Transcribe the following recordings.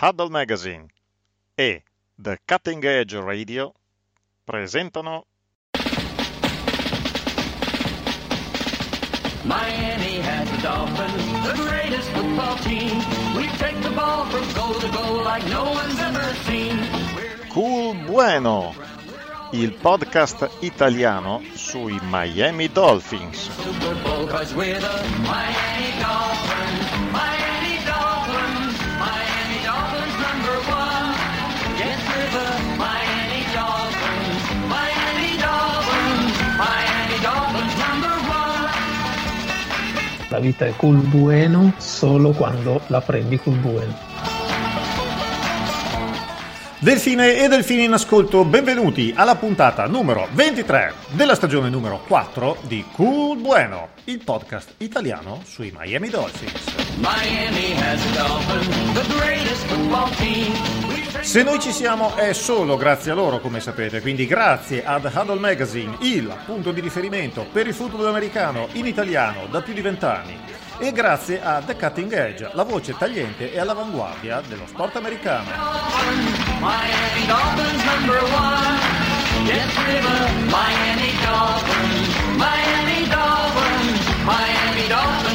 Huddle Magazine e The Cutting Edge Radio presentano Miami has the Dolphins, the greatest football team. We take the ball from goal to goal like no one's ever seen. Cool Bueno, il podcast italiano sui Miami Dolphins. Super Bowl, La vita è col bueno solo quando la prendi col bueno. Delfine e delfini in ascolto, benvenuti alla puntata numero 23 della stagione numero 4 di Cool Bueno, il podcast italiano sui Miami Dolphins. Miami Se noi ci siamo è solo grazie a loro, come sapete, quindi grazie ad Huddle Magazine, il punto di riferimento per il football americano in italiano da più di vent'anni, e grazie a The Cutting Edge, la voce tagliente e all'avanguardia dello sport americano. Miami Dolphins, Miami Dolphins, Miami Dolphins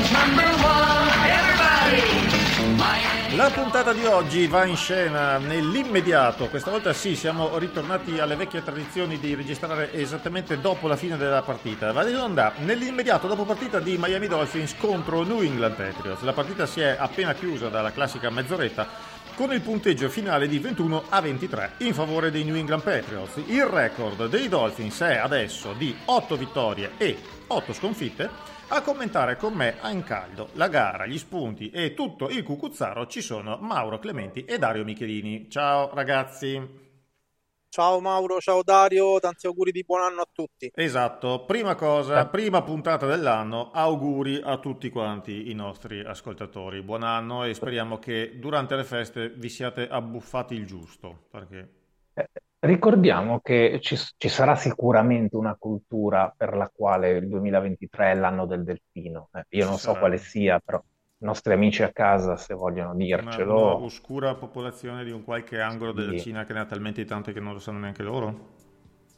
La puntata di oggi va in scena nell'immediato, questa volta sì, siamo ritornati alle vecchie tradizioni di registrare esattamente dopo la fine della partita. Va in onda nell'immediato dopo partita di Miami Dolphins contro New England Patriots. La partita si è appena chiusa dalla classica mezz'oretta con il punteggio finale di 21 a 23 in favore dei New England Patriots. Il record dei Dolphins è adesso di 8 vittorie e 8 sconfitte a commentare con me a Incaldo la gara, gli spunti e tutto il cucuzzaro ci sono Mauro Clementi e Dario Michelini. Ciao ragazzi! Ciao Mauro, ciao Dario, tanti auguri di buon anno a tutti. Esatto, prima cosa, prima puntata dell'anno, auguri a tutti quanti i nostri ascoltatori. Buon anno e speriamo che durante le feste vi siate abbuffati il giusto, perché... Eh, Ricordiamo che ci, ci sarà sicuramente una cultura per la quale il 2023 è l'anno del delfino. Eh, io non so quale sia, però nostri amici a casa, se vogliono dircelo. Una, una oscura popolazione di un qualche angolo della Cina che ne ha talmente tante che non lo sanno neanche loro?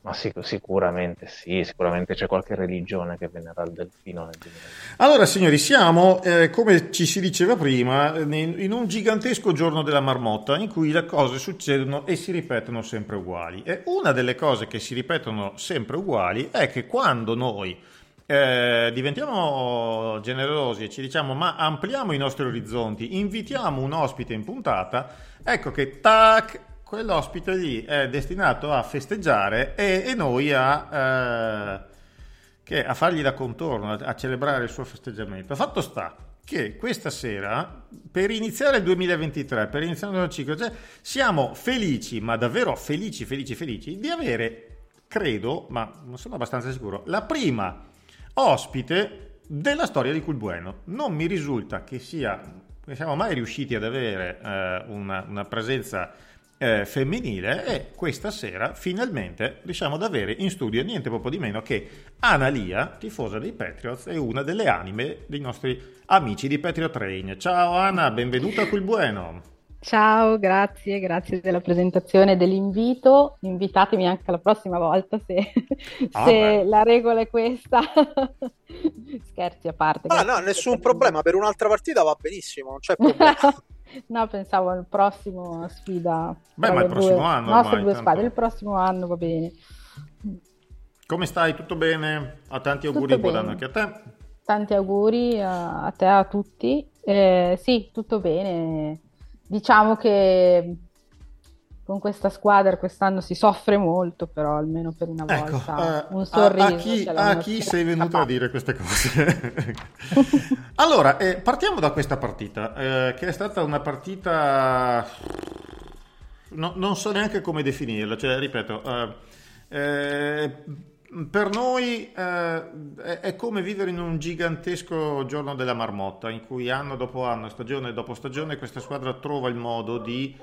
Ma sic- sicuramente sì, sicuramente c'è qualche religione che venerà il delfino nel 2020. Allora, signori, siamo, eh, come ci si diceva prima, in un gigantesco giorno della marmotta in cui le cose succedono e si ripetono sempre uguali. E una delle cose che si ripetono sempre uguali è che quando noi eh, diventiamo generosi e ci diciamo ma ampliamo i nostri orizzonti, invitiamo un ospite in puntata, ecco che tac quell'ospite lì è destinato a festeggiare e, e noi a, eh, a, fargli da contorno, a, a, celebrare il suo festeggiamento. Fatto sta che questa sera, per iniziare il 2023, per iniziare il nuovo ciclo, cioè, siamo felici, ma davvero felici, felici, felici, di avere, credo, ma non sono abbastanza sicuro, la prima ospite della storia di Culbueno. Non mi risulta che sia, che siamo mai riusciti ad avere eh, una, una presenza eh, femminile e questa sera finalmente riusciamo ad avere in studio niente proprio di meno che Analia, tifosa dei Patriots e una delle anime dei nostri amici di Patriot Train. Ciao Ana, benvenuta a Quel Bueno. Ciao, grazie, grazie della presentazione e dell'invito. Invitatemi anche la prossima volta se, ah, se la regola è questa. Scherzi a parte. Ah, no, nessun problema. Per un'altra partita va benissimo, non c'è problema. No, pensavo al prossimo sfida. Beh, ma il prossimo due, anno. Ormai, due squadre, il prossimo anno va bene. Come stai? Tutto bene? A tanti auguri di buon anno anche a te. Tanti auguri a, a te, a tutti. Eh, sì, tutto bene. Diciamo che con questa squadra quest'anno si soffre molto, però almeno per una ecco, volta uh, un sorriso. A, a chi, a chi sei venuto a dire queste cose? allora, eh, partiamo da questa partita, eh, che è stata una partita... No, non so neanche come definirla, cioè, ripeto, eh, per noi eh, è come vivere in un gigantesco giorno della marmotta, in cui anno dopo anno, stagione dopo stagione, questa squadra trova il modo di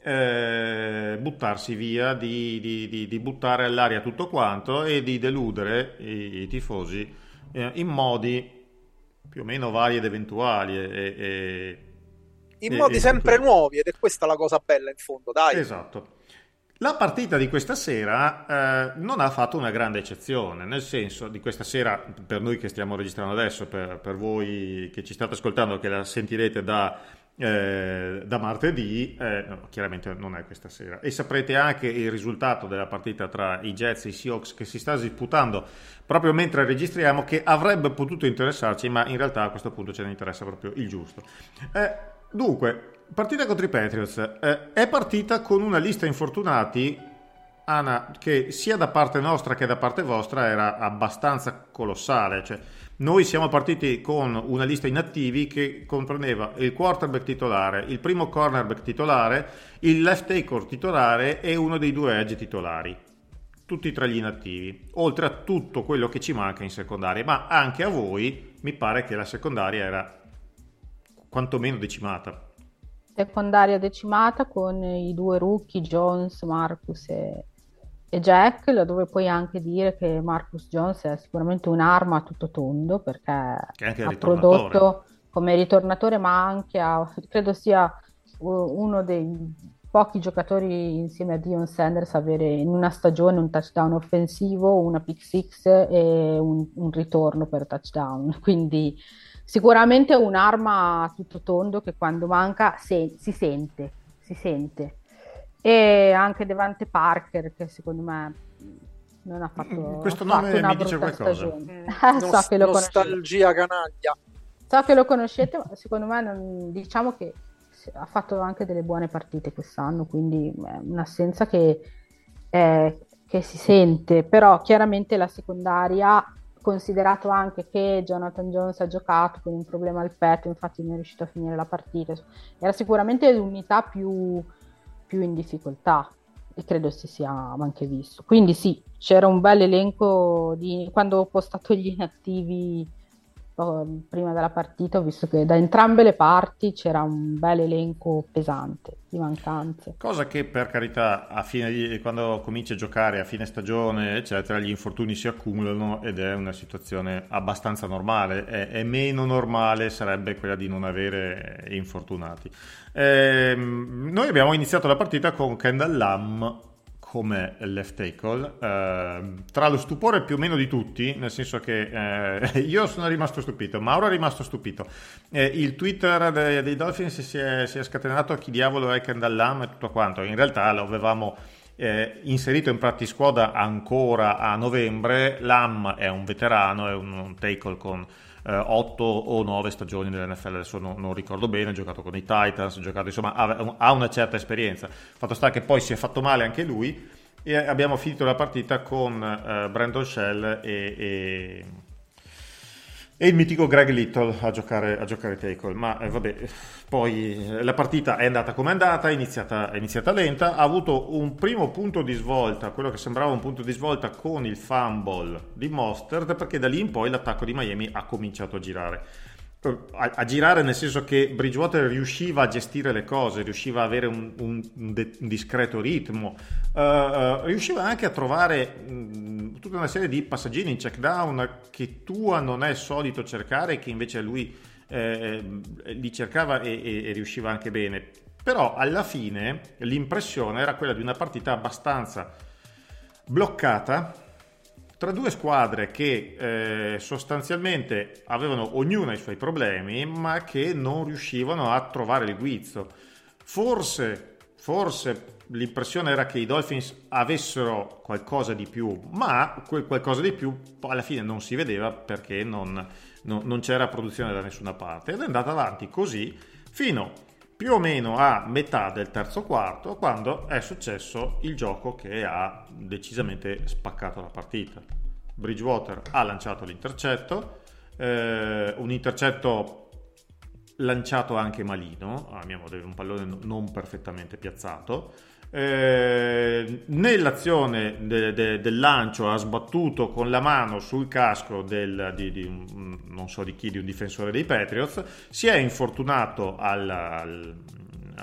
eh, buttarsi via, di, di, di, di, buttare all'aria tutto quanto e di deludere i, i tifosi eh, in modi più o meno vari ed eventuali. E, e, in modi sempre nuovi ed è questa la cosa bella in fondo, dai. Esatto. La partita di questa sera eh, non ha fatto una grande eccezione, nel senso di questa sera, per noi che stiamo registrando adesso, per, per voi che ci state ascoltando, che la sentirete da, eh, da martedì, eh, no, chiaramente non è questa sera. E saprete anche il risultato della partita tra i Jets e i Seahawks che si sta disputando proprio mentre registriamo, che avrebbe potuto interessarci, ma in realtà a questo punto ce ne interessa proprio il giusto. Eh, dunque, partita contro i Patriots eh, è partita con una lista infortunati Anna, che sia da parte nostra che da parte vostra era abbastanza colossale. Cioè, noi siamo partiti con una lista inattivi che comprendeva il quarterback titolare, il primo cornerback titolare, il left tackle titolare e uno dei due edge titolari. Tutti tra gli inattivi, oltre a tutto quello che ci manca in secondaria. Ma anche a voi mi pare che la secondaria era quantomeno decimata secondaria decimata con i due rookie Jones, Marcus e, e Jack, dove puoi anche dire che Marcus Jones è sicuramente un'arma a tutto tondo perché ha prodotto come ritornatore, ma anche a, credo sia uno dei pochi giocatori insieme a Dion Sanders avere in una stagione un touchdown offensivo, una pick six e un, un ritorno per touchdown. Quindi Sicuramente è un'arma a tutto tondo che quando manca se, si sente, si sente. E anche Devante Parker che secondo me non ha fatto questo nome fatto mi dice qualcosa. mm, eh, so che lo nostalgia canaglia. So che lo conoscete ma secondo me non, diciamo che ha fatto anche delle buone partite quest'anno quindi è un'assenza che, eh, che si sente. Però chiaramente la secondaria considerato anche che Jonathan Jones ha giocato con un problema al petto, infatti non è riuscito a finire la partita. Era sicuramente l'unità più, più in difficoltà e credo si sia anche visto. Quindi sì, c'era un bel elenco di quando ho postato gli inattivi prima della partita ho visto che da entrambe le parti c'era un bel elenco pesante di mancanze. Cosa che per carità a fine, quando cominci a giocare a fine stagione eccetera gli infortuni si accumulano ed è una situazione abbastanza normale e, meno normale sarebbe quella di non avere infortunati. Eh, noi abbiamo iniziato la partita con Kendall Lam come left tackle, eh, tra lo stupore più o meno di tutti, nel senso che eh, io sono rimasto stupito, Mauro è rimasto stupito, eh, il Twitter dei, dei Dolphins si è, si è, scatenato a chi diavolo è Kendall Lam e tutto quanto, in realtà lo avevamo eh, inserito in practice squad ancora a novembre, Lam è un veterano, è un, un tackle con eh, 8 o 9 stagioni nell'NFL, adesso non, non, ricordo bene, ha giocato con i Titans, ha giocato, insomma, ha, ha, una certa esperienza. Fatto sta che poi si è fatto male anche lui e abbiamo finito la partita con eh, Brandon Shell e, e e il mitico Greg Little a giocare, a giocare tackle. Ma eh, vabbè, poi eh, la partita è andata come è andata, è iniziata, è iniziata, lenta, ha avuto un primo punto di svolta, quello che sembrava un punto di svolta con il fumble di Mostert, perché da lì in poi l'attacco di Miami ha cominciato a girare a, a, girare nel senso che Bridgewater riusciva a gestire le cose, riusciva ad avere un, un, un, de, un discreto ritmo, uh, uh, riusciva anche a trovare mh, tutta una serie di passaggini in check down che Tua non è solito cercare, che invece lui eh, li cercava e, e, e riusciva anche bene. Però alla fine l'impressione era quella di una partita abbastanza bloccata tra due squadre che eh, sostanzialmente avevano ognuna i suoi problemi, ma che non riuscivano a trovare il guizzo. Forse, forse l'impressione era che i Dolphins avessero qualcosa di più, ma quel qualcosa di più alla fine non si vedeva perché non, non, non c'era produzione da nessuna parte. Ed è andata avanti così fino più o meno a metà del terzo quarto, quando è successo il gioco che ha decisamente spaccato la partita. Bridgewater ha lanciato l'intercetto, eh, un intercetto lanciato anche malino, a mio modo un pallone non perfettamente piazzato. Eh, nell'azione de, de, del lancio ha sbattuto con la mano sul casco del, di, di un, non so di chi, di un difensore dei Patriots, si è infortunato al, al,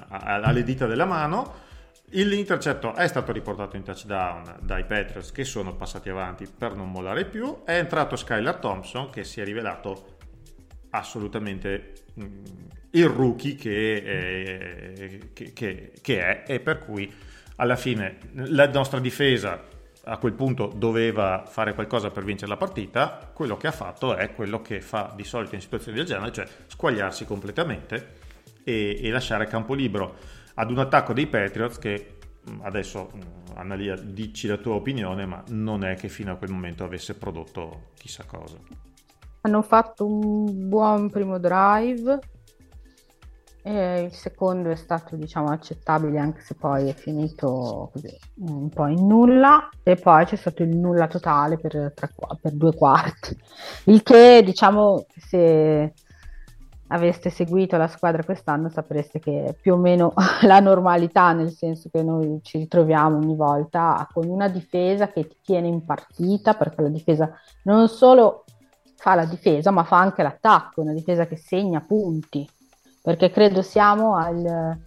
alle dita della mano. L'intercetto è stato riportato in touchdown dai Patriots che sono passati avanti per non mollare più. È entrato Skylar Thompson che si è rivelato assolutamente mm, il rookie che, è, che, che, che è e per cui alla fine la nostra difesa a quel punto doveva fare qualcosa per vincere la partita, quello che ha fatto è quello che fa di solito in situazioni del genere, cioè squagliarsi completamente e, e lasciare campo libero ad un attacco dei Patriots che mm, adesso mm, Analia dici la tua opinione, ma non è che fino a quel momento avesse prodotto chissà cosa. Hanno fatto un buon primo drive, e il secondo è stato diciamo accettabile anche se poi è finito così un po' in nulla. E poi c'è stato il nulla totale per, tre, per due quarti. Il che diciamo se aveste seguito la squadra quest'anno sapreste che è più o meno la normalità nel senso che noi ci ritroviamo ogni volta con una difesa che ti tiene in partita perché la difesa non solo fa la difesa ma fa anche l'attacco una difesa che segna punti perché credo siamo al...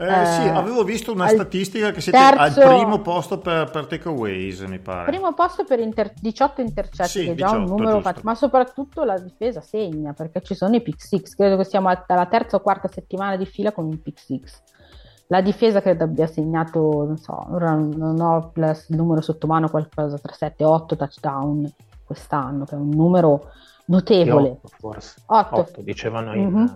Eh, eh, sì, avevo visto una statistica che siete terzo... al primo posto per, per takeaways, mi pare. Primo posto per inter... 18 intercetti, sì, che è già 18, un numero fatto, ma soprattutto la difesa segna, perché ci sono i pick six. Credo che siamo alla terza o quarta settimana di fila con un pick six. La difesa credo abbia segnato, non so, ora non ho il numero sotto mano, qualcosa tra 7 e 8 touchdown quest'anno, che è un numero notevole. 8 forse. 8, 8 dicevano in... Mm-hmm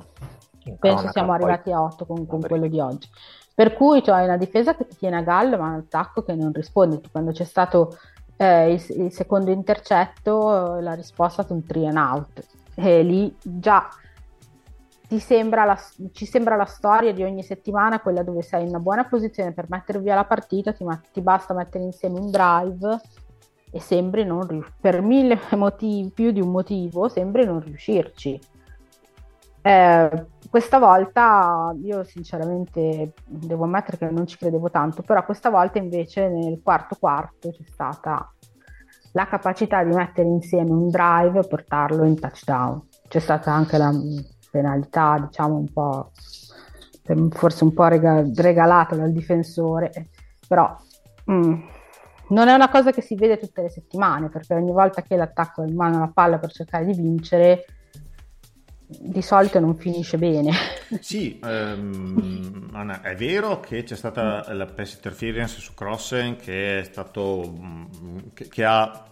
penso siamo arrivati poi... a 8 con, con quello di oggi. Per cui tu hai una difesa che ti tiene a galla, ma un attacco che non risponde. Quando c'è stato eh, il, il, secondo intercetto, la risposta è stato un three and out. E lì già sembra la, ci sembra la storia di ogni settimana, quella dove sei in una buona posizione per mettere via la partita, ti, ti basta mettere insieme un drive e sembri non riuscire, per mille motivi, più di un motivo, sembri non riuscirci. Eh, questa volta io sinceramente devo ammettere che non ci credevo tanto, però questa volta invece nel quarto quarto c'è stata la capacità di mettere insieme un drive e portarlo in touchdown. C'è stata anche la penalità, diciamo un po', forse un po' regalata dal difensore, però mm, non è una cosa che si vede tutte le settimane, perché ogni volta che l'attacco è in mano alla palla per cercare di vincere, di solito non finisce bene. Sì, ehm, Anna, è vero che c'è stata la pass interference su Crossen che è stato mm, che, che ha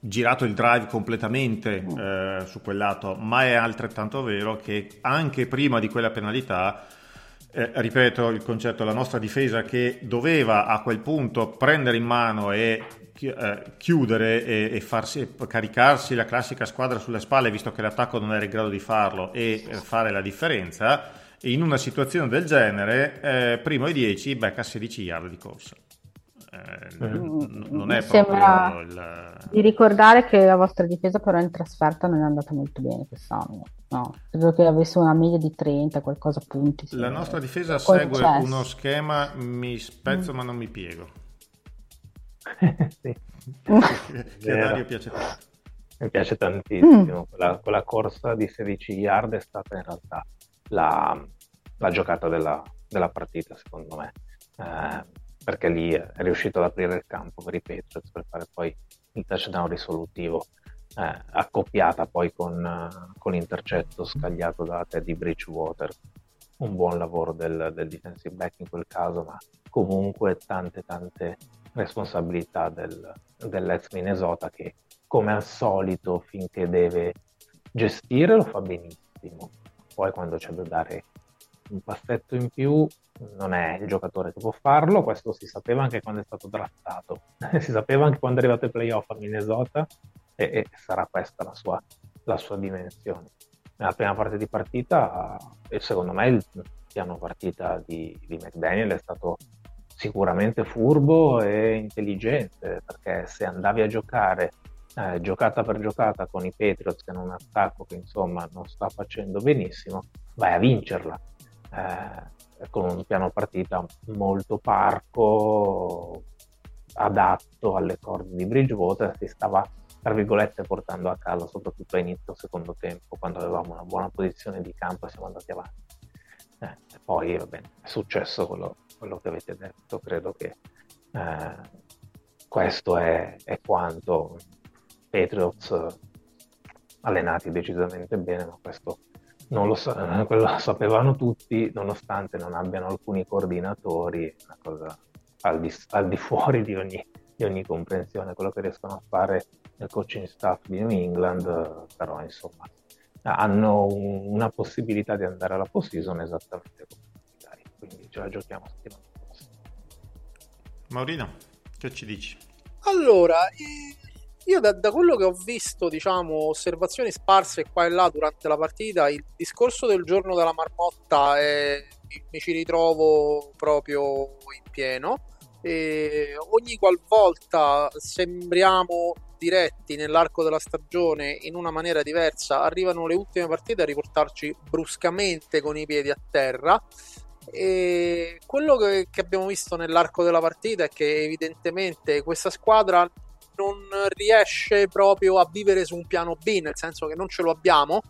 girato il drive completamente eh, su quel lato, ma è altrettanto vero che anche prima di quella penalità eh, ripeto il concetto, la nostra difesa che doveva a quel punto prendere in mano e eh, chiudere e, e farsi, caricarsi la classica squadra sulle spalle, visto che l'attacco non era in grado di farlo, e eh, fare la differenza, in una situazione del genere, eh, primo ai 10 becca 16 yard di corsa. Eh, mm, non è proprio il... di ricordare che la vostra difesa però in trasferta non è andata molto bene quest'anno no, credo che avesse una media di 30 qualcosa punti la nostra difesa segue uno schema mi spezzo mm. ma non mi piego sì. che a Dario piace tanto. Mi piace tantissimo. Mm. Quella, quella, corsa di 16 yard è stata in realtà la, la giocata della, della, partita, secondo me. Eh, perché lì è riuscito ad aprire il campo per i Patriots per fare poi il touchdown risolutivo. Eh, accoppiata poi con, con, l'intercetto scagliato da Teddy Bridgewater. Un buon lavoro del, del defensive back in quel caso, ma comunque tante tante responsabilità del, dell'ex Minnesota che come al solito finché deve gestire lo fa benissimo poi quando c'è da dare un passetto in più non è il giocatore che può farlo questo si sapeva anche quando è stato draftato si sapeva anche quando è arrivato ai playoff a Minnesota e, e sarà questa la sua, la sua dimensione nella prima parte di partita secondo me il piano partita di, di McDaniel è stato sicuramente furbo e intelligente, perché se andavi a giocare eh, giocata per giocata con i Patriots che hanno un attacco che insomma non sta facendo benissimo, vai a vincerla. Eh, con un piano partita molto parco, adatto alle corde di Bridgewater, si stava tra virgolette portando a casa soprattutto a inizio secondo tempo quando avevamo una buona posizione di campo e siamo andati avanti. Eh, poi va bene, è successo quello quello che avete detto, credo che eh, questo è, è, quanto Patriots allenati decisamente bene, ma questo non lo, sa- lo sapevano tutti, nonostante non abbiano alcuni coordinatori, una cosa al di, al di fuori di ogni, di ogni, comprensione, quello che riescono a fare nel coaching staff di New England, però insomma hanno un, una possibilità di andare alla post-season esattamente come i quindi ce la giochiamo settimana prossima. Maurino, che ci dici? Allora, io da, da, quello che ho visto, diciamo, osservazioni sparse qua e là durante la partita, il discorso del giorno della marmotta è, mi ci ritrovo proprio in pieno. E ogni qualvolta sembriamo diretti nell'arco della stagione in una maniera diversa, arrivano le ultime partite a riportarci bruscamente con i piedi a terra. E quello che, che abbiamo visto nell'arco della partita è che evidentemente questa squadra non riesce proprio a vivere su un piano B, nel senso che non ce lo abbiamo.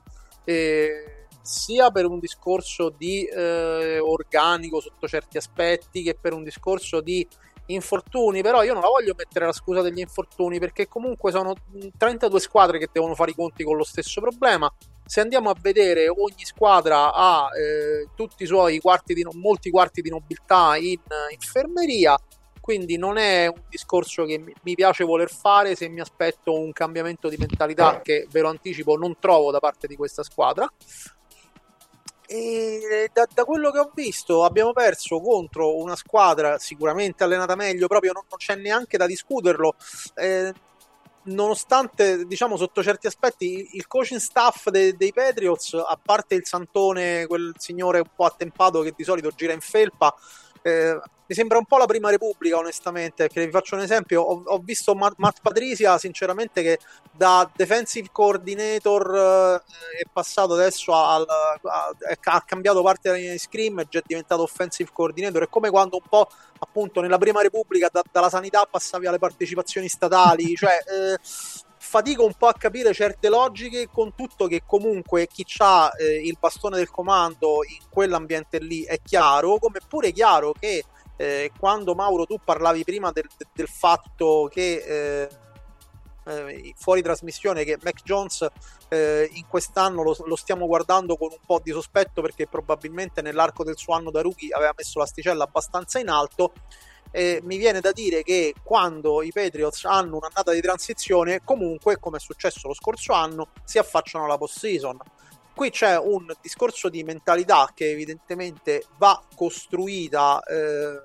E sia per un discorso di eh, organico sotto certi aspetti che per un discorso di infortuni, però io non la voglio mettere la scusa degli infortuni perché comunque sono 32 squadre che devono fare i conti con lo stesso problema. Se andiamo a vedere ogni squadra ha eh, tutti i suoi quarti di, molti quarti di nobiltà in infermeria, quindi non è un discorso che mi piace voler fare se mi aspetto un cambiamento di mentalità che ve lo anticipo non trovo da parte di questa squadra e da, da, quello che ho visto abbiamo perso contro una squadra sicuramente allenata meglio, proprio non, non c'è neanche da discuterlo. Eh, nonostante, diciamo, sotto certi aspetti, il coaching staff de, dei Patriots, a parte il Santone, quel signore un po' attempato che di solito gira in felpa, eh, mi sembra un po' la prima repubblica onestamente perché vi faccio un esempio. Ho, ho visto Matt, Matt, Patricia sinceramente che da defensive coordinator eh, è passato adesso al, a, ha cambiato parte della linea di scrimmage è diventato offensive coordinator. È come quando un po' appunto nella prima repubblica da, dalla sanità passavi alle partecipazioni statali cioè eh, fatico un po' a capire certe logiche con tutto che comunque chi ha eh, il bastone del comando in quell'ambiente lì è chiaro come pure chiaro che eh, quando Mauro tu parlavi prima del, del fatto che eh, eh, fuori trasmissione che Mac Jones eh, in quest'anno lo, lo, stiamo guardando con un po' di sospetto perché probabilmente nell'arco del suo anno da rookie aveva messo l'asticella abbastanza in alto eh, mi viene da dire che quando i Patriots hanno un'annata di transizione comunque come è successo lo scorso anno si affacciano alla post season qui c'è un discorso di mentalità che evidentemente va costruita eh,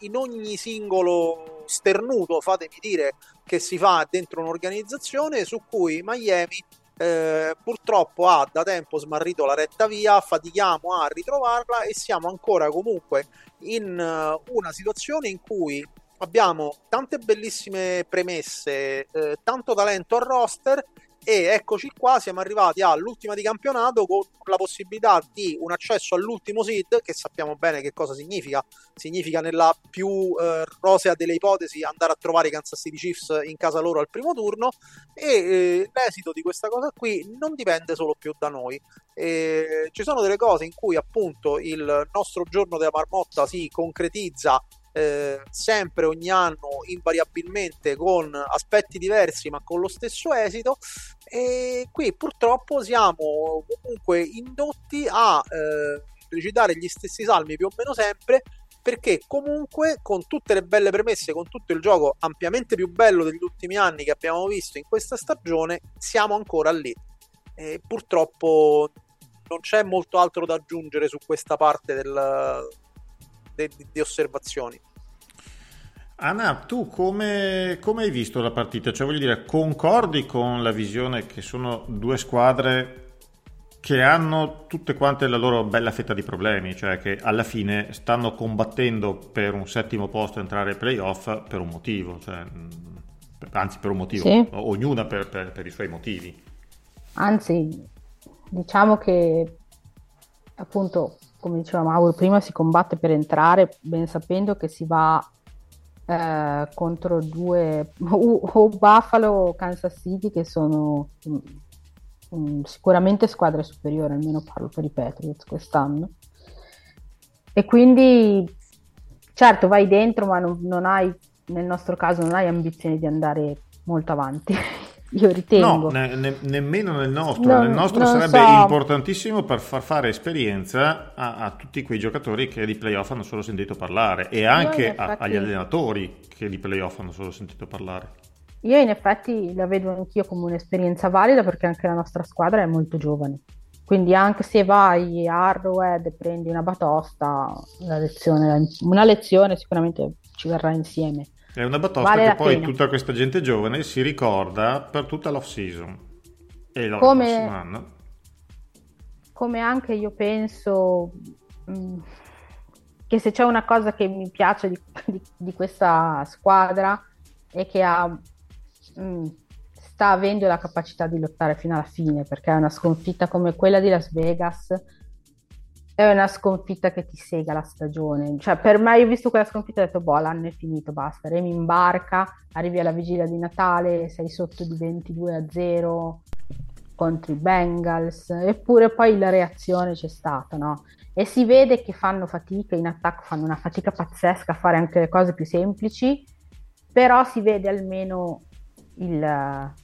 in ogni singolo sternuto, fatemi dire, che si fa dentro un'organizzazione su cui Miami eh, purtroppo ha da tempo smarrito la retta via, fatichiamo a ritrovarla e siamo ancora comunque in uh, una situazione in cui abbiamo tante bellissime premesse, eh, tanto talento al roster e eccoci qua, siamo arrivati all'ultima di campionato con la possibilità di un accesso all'ultimo seed, che sappiamo bene che cosa significa. Significa nella più eh, rosea delle ipotesi andare a trovare i Kansas City Chiefs in casa loro al primo turno e eh, l'esito di questa cosa qui non dipende solo più da noi. E ci sono delle cose in cui appunto il nostro giorno della marmotta si concretizza eh, sempre ogni anno invariabilmente con aspetti diversi ma con lo stesso esito e qui purtroppo siamo comunque indotti a eh, recitare gli stessi salmi più o meno sempre perché comunque con tutte le belle premesse, con tutto il gioco ampiamente più bello degli ultimi anni che abbiamo visto in questa stagione, siamo ancora lì. E purtroppo non c'è molto altro da aggiungere su questa parte del, de, di osservazioni. Anna, tu come, come, hai visto la partita? Cioè, voglio dire, concordi con la visione che sono due squadre che hanno tutte quante la loro bella fetta di problemi, cioè che alla fine stanno combattendo per un settimo posto entrare ai playoff per un motivo, cioè, anzi per un motivo, sì. ognuna per, per, per i suoi motivi. Anzi, diciamo che appunto, come diceva Mauro, prima si combatte per entrare ben sapendo che si va eh, contro due o, o, Buffalo o Kansas City che sono um, sicuramente squadre superiori, almeno parlo per i Patriots quest'anno. E quindi certo vai dentro ma non, non hai, nel nostro caso non hai ambizioni di andare molto avanti. io ritengo. No, ne, ne, nemmeno nel nostro. Non, nel nostro sarebbe so. importantissimo per far fare esperienza a, a, tutti quei giocatori che di playoff hanno solo sentito parlare e anche a, agli allenatori che di playoff hanno solo sentito parlare. Io in effetti la vedo anch'io come un'esperienza valida perché anche la nostra squadra è molto giovane. Quindi anche se vai a Arrowhead e prendi una batosta, una lezione, una lezione sicuramente ci verrà insieme. È una batosta vale che poi pena. tutta questa gente giovane si ricorda per tutta l'off season e come, anno. Come anche io penso mh, mm, che se c'è una cosa che mi piace di, di, di questa squadra è che ha, mh, mm, sta avendo la capacità di lottare fino alla fine perché è una sconfitta come quella di Las Vegas è una sconfitta che ti sega la stagione. Cioè, per me, io ho visto quella sconfitta e ho detto, boh, l'anno è finito, basta. Remi in barca, arrivi alla vigilia di Natale, sei sotto di 22 a 0 contro i Bengals, eppure poi la reazione c'è stata, no? E si vede che fanno fatica, in attacco fanno una fatica pazzesca a fare anche le cose più semplici, però si vede almeno il, la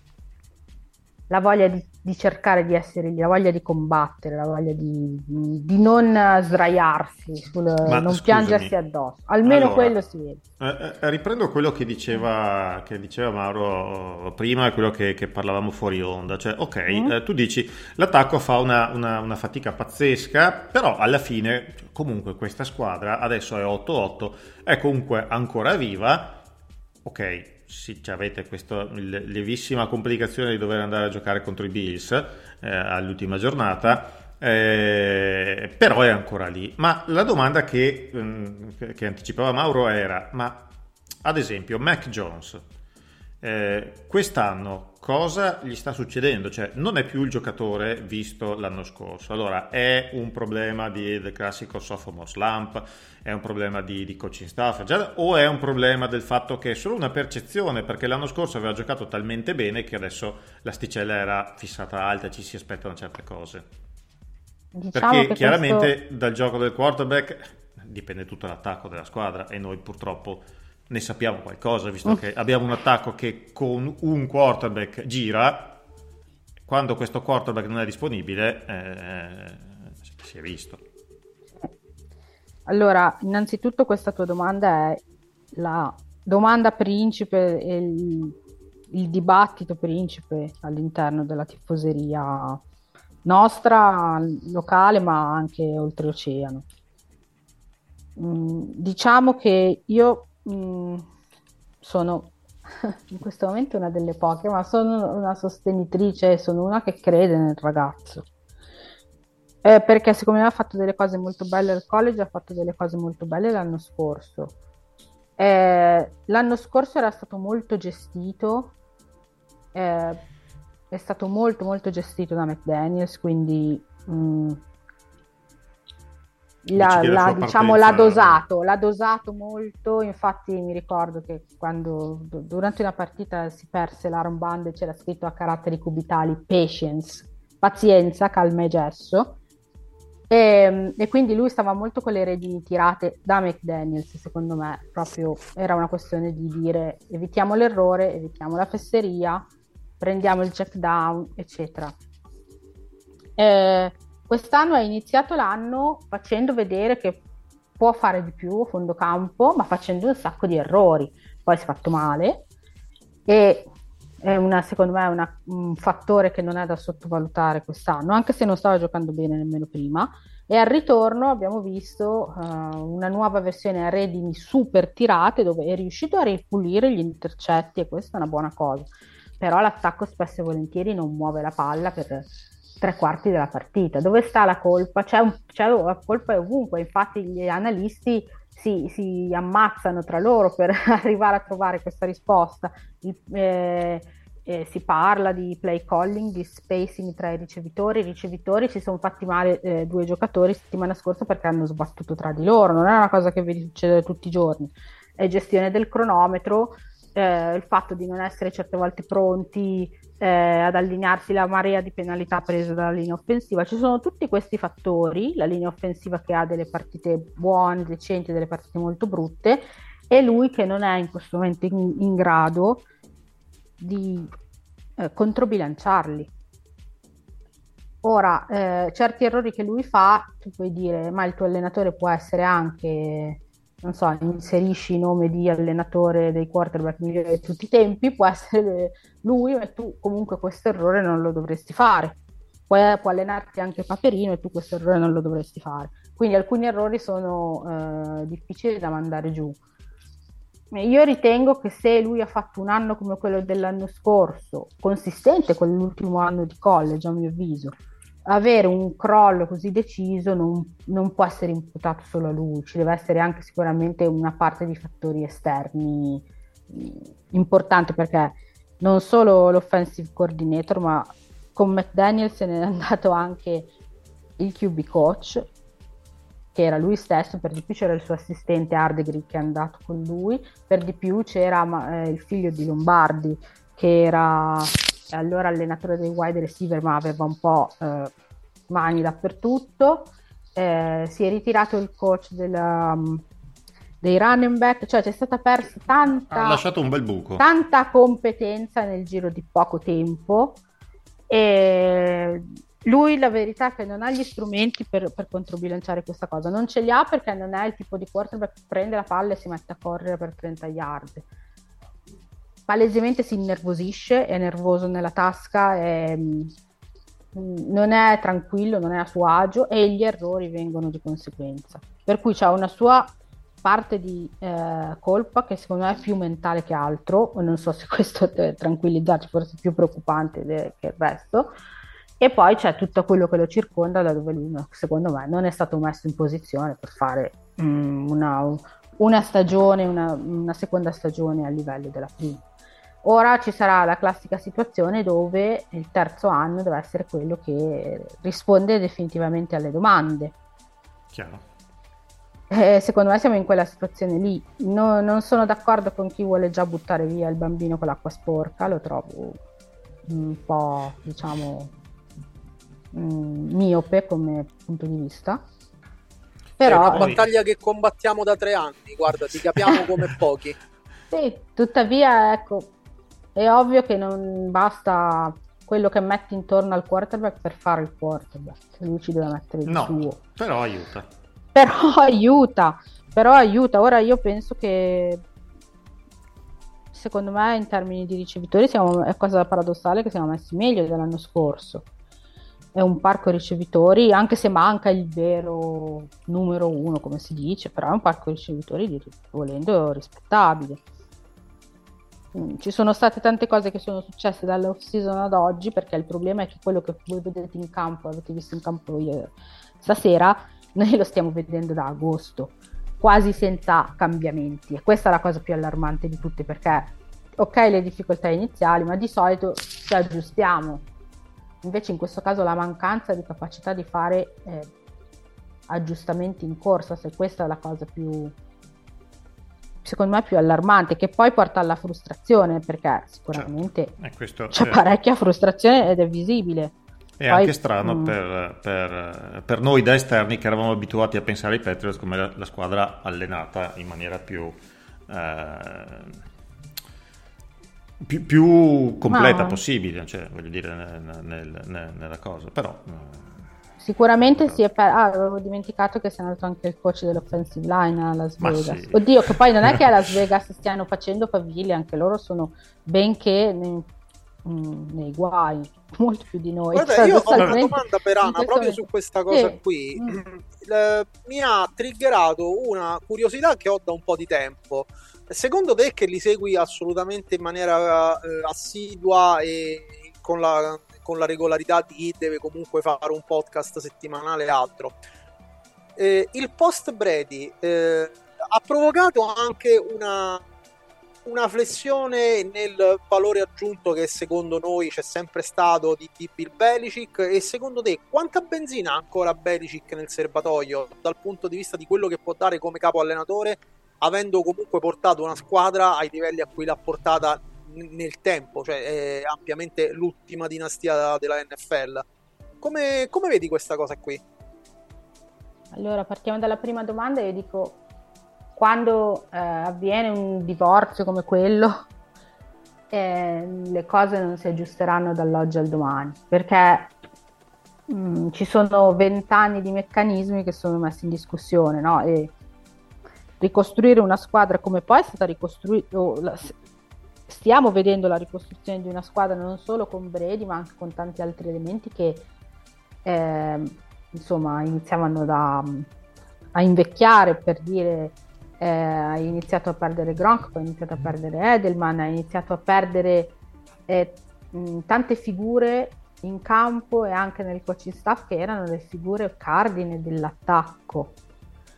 voglia di, di, cercare di essere lì, la voglia di combattere, la voglia di, di, di non sdraiarsi, sul, non scusami. piangersi addosso. Almeno allora, quello si vede. Eh, eh, riprendo quello che diceva, che diceva Mauro prima quello che, che, parlavamo fuori onda. Cioè, ok, mm. eh, tu dici l'attacco fa una, una, una, fatica pazzesca, però alla fine comunque questa squadra adesso è 8-8, è comunque ancora viva. Ok, sì, avete questa lievissima complicazione di dover andare a giocare contro i Bills eh, all'ultima giornata, eh, però è ancora lì. Ma la domanda che, mm, che anticipava Mauro era, ma ad esempio Mac Jones, eh, quest'anno cosa gli sta succedendo? Cioè, non è più il giocatore visto l'anno scorso. Allora, è un problema di, del classico sophomore slump? È un problema di, di coaching staff? Già, o è un problema del fatto che è solo una percezione? Perché l'anno scorso aveva giocato talmente bene che adesso l'asticella era fissata alta e ci si aspettano certe cose. Diciamo perché chiaramente questo... dal gioco del quarterback dipende tutto l'attacco della squadra e noi purtroppo ne sappiamo qualcosa, visto mm. che abbiamo un attacco che con un quarterback gira, quando questo quarterback non è disponibile, eh, si è visto. Allora, innanzitutto questa tua domanda è la domanda principe e il, il dibattito principe all'interno della tifoseria nostra, locale, ma anche oltreoceano. Mm, diciamo che io Mm, sono in questo momento una delle poche, ma sono una sostenitrice, sono una che crede nel ragazzo. Eh, perché secondo me ha fatto delle cose molto belle al college, ha fatto delle cose molto belle l'anno scorso. Eh, l'anno scorso era stato molto gestito, eh, è stato molto molto gestito da McDaniels, quindi mh, mm, la, la, diciamo, l'ha dosato, l'ha dosato molto, infatti mi ricordo che quando durante una partita si perse l'armband e c'era scritto a caratteri cubitali patience, pazienza, calma e gesso, e, ehm, e, quindi lui stava molto con le redini tirate da McDaniels, secondo me, proprio era una questione di dire evitiamo l'errore, evitiamo la fesseria, prendiamo il check down, eccetera. Eh, Quest'anno ha iniziato l'anno facendo vedere che può fare di più a fondo campo, ma facendo un sacco di errori. Poi si è fatto male e è una, secondo me è una, un fattore che non è da sottovalutare quest'anno, anche se non stava giocando bene nemmeno prima. E al ritorno abbiamo visto uh, una nuova versione a redini super tirate dove è riuscito a ripulire gli intercetti e questa è una buona cosa. Però l'attacco spesso e volentieri non muove la palla per tre quarti della partita. Dove sta la colpa? C'è, un, c'è la colpa ovunque, infatti gli analisti si, si, ammazzano tra loro per arrivare a trovare questa risposta. Il, eh, eh, si parla di play calling, di spacing tra i ricevitori. I ricevitori si sono fatti male eh, due giocatori settimana scorsa perché hanno sbattuto tra di loro, non è una cosa che vedi succedere tutti i giorni. È gestione del cronometro, eh, il fatto di non essere certe volte pronti eh, ad allinearsi la marea di penalità prese dalla linea offensiva. Ci sono tutti questi fattori, la linea offensiva che ha delle partite buone, decenti, delle partite molto brutte, e lui che non è in questo momento in, in grado di eh, controbilanciarli. Ora, eh, certi errori che lui fa, tu puoi dire, ma il tuo allenatore può essere anche, non so, inserisci il nome di allenatore dei quarterback migliori di tutti i tempi, può essere lui, e tu comunque questo errore non lo dovresti fare. Puoi, può allenarti anche Paperino e tu questo errore non lo dovresti fare. Quindi alcuni errori sono eh, difficili da mandare giù. Io ritengo che se lui ha fatto un anno come quello dell'anno scorso, consistente con l'ultimo anno di college, a mio avviso, avere un crollo così deciso non, non, può essere imputato solo a lui, ci deve essere anche sicuramente una parte di fattori esterni importante perché non solo l'offensive coordinator, ma con McDaniel se n'è andato anche il QB coach che era lui stesso, per di più c'era il suo assistente Ardegri che è andato con lui, per di più c'era eh, il figlio di Lombardi che era allora allenatore dei wide receiver ma aveva un po' eh, mani dappertutto, eh, si è ritirato il coach della, um, dei running back, cioè c'è stata persa tanta, ha lasciato un bel buco. tanta competenza nel giro di poco tempo e lui la verità è che non ha gli strumenti per, per, controbilanciare questa cosa, non ce li ha perché non è il tipo di quarterback che prende la palla e si mette a correre per 30 yard. Palesemente si innervosisce, è nervoso nella tasca, è, mm, non è tranquillo, non è a suo agio e gli errori vengono di conseguenza. Per cui c'è una sua parte di eh, colpa che secondo me è più mentale che altro, non so se questo è tranquillizzarci, forse più preoccupante de- che il resto, e poi c'è tutto quello che lo circonda da dove lui secondo me non è stato messo in posizione per fare mm, una, una, stagione, una, una, seconda stagione a livello della prima. Ora ci sarà la classica situazione dove il terzo anno deve essere quello che risponde definitivamente alle domande. Chiaro. Eh, secondo me siamo in quella situazione lì. No, non sono d'accordo con chi vuole già buttare via il bambino con l'acqua sporca, lo trovo un po', diciamo, Mm, miope come punto di vista. Però, è una battaglia che combattiamo da tre anni, guarda, ti capiamo come pochi. Sì, tuttavia, ecco, è ovvio che non basta quello che metti intorno al quarterback per fare il quarterback, lui ci deve mettere il no, suo. Però aiuta. Però aiuta, però aiuta. Ora io penso che secondo me in termini di ricevitori siamo, è cosa paradossale che siamo messi meglio dell'anno scorso è un parco ricevitori, anche se manca il vero numero uno, come si dice, però è un parco ricevitori volendo rispettabile. Mm, ci sono state tante cose che sono successe dall'off season ad oggi, perché il problema è che quello che voi vedete in campo, avete visto in campo ieri, stasera, noi lo stiamo vedendo da agosto, quasi senza cambiamenti. E questa è la cosa più allarmante di tutte, perché ok le difficoltà iniziali, ma di solito ci aggiustiamo Invece in questo caso la mancanza di capacità di fare eh, aggiustamenti in corsa, se questa è la cosa più, secondo me, più allarmante, che poi porta alla frustrazione, perché sicuramente certo. c'è eh... parecchia frustrazione ed è visibile. È poi, anche strano mm. per, per, per, noi da esterni che eravamo abituati a pensare ai Patriots come la, la squadra allenata in maniera più... Eh, più, più completa Ma... possibile, cioè, voglio dire, nel, nel, nel, nella cosa, però... Eh, Sicuramente si è per... ah, avevo dimenticato che sia andato anche il coach dell'offensive line a Las Vegas. Sì. Oddio, che poi non è che a Las Vegas stiano facendo faville, anche loro sono benché nei, mm, nei guai, molto più di noi. Guarda, cioè, io ho una domanda per Anna proprio su questa cosa sì. qui. Mm. Eh, mi ha triggerato una curiosità che ho da un po' di tempo. Secondo te che li segui assolutamente in maniera eh, assidua e con la, con la, regolarità di chi deve comunque fare un podcast settimanale e altro? Eh, il post Brady eh, ha provocato anche una, una flessione nel valore aggiunto che secondo noi c'è sempre stato di, di Bill Belichick e secondo te quanta benzina ha ancora Belichick nel serbatoio dal punto di vista di quello che può dare come capo allenatore avendo comunque portato una squadra ai livelli a cui l'ha portata nel tempo, cioè è ampiamente l'ultima dinastia della NFL. Come, come vedi questa cosa qui? Allora, partiamo dalla prima domanda io dico, quando eh, avviene un divorzio come quello, eh, le cose non si aggiusteranno dall'oggi al domani, perché mh, mm, ci sono vent'anni di meccanismi che sono messi in discussione, no? E ricostruire una squadra come poi è stata ricostruita, stiamo vedendo la ricostruzione di una squadra non solo con Brady, ma anche con tanti altri elementi che eh, insomma iniziavano da, a invecchiare per dire eh, ha iniziato a perdere Gronk, poi ha iniziato a perdere Edelman, ha iniziato a perdere eh, mh, tante figure in campo e anche nel coaching staff che erano le figure cardine dell'attacco.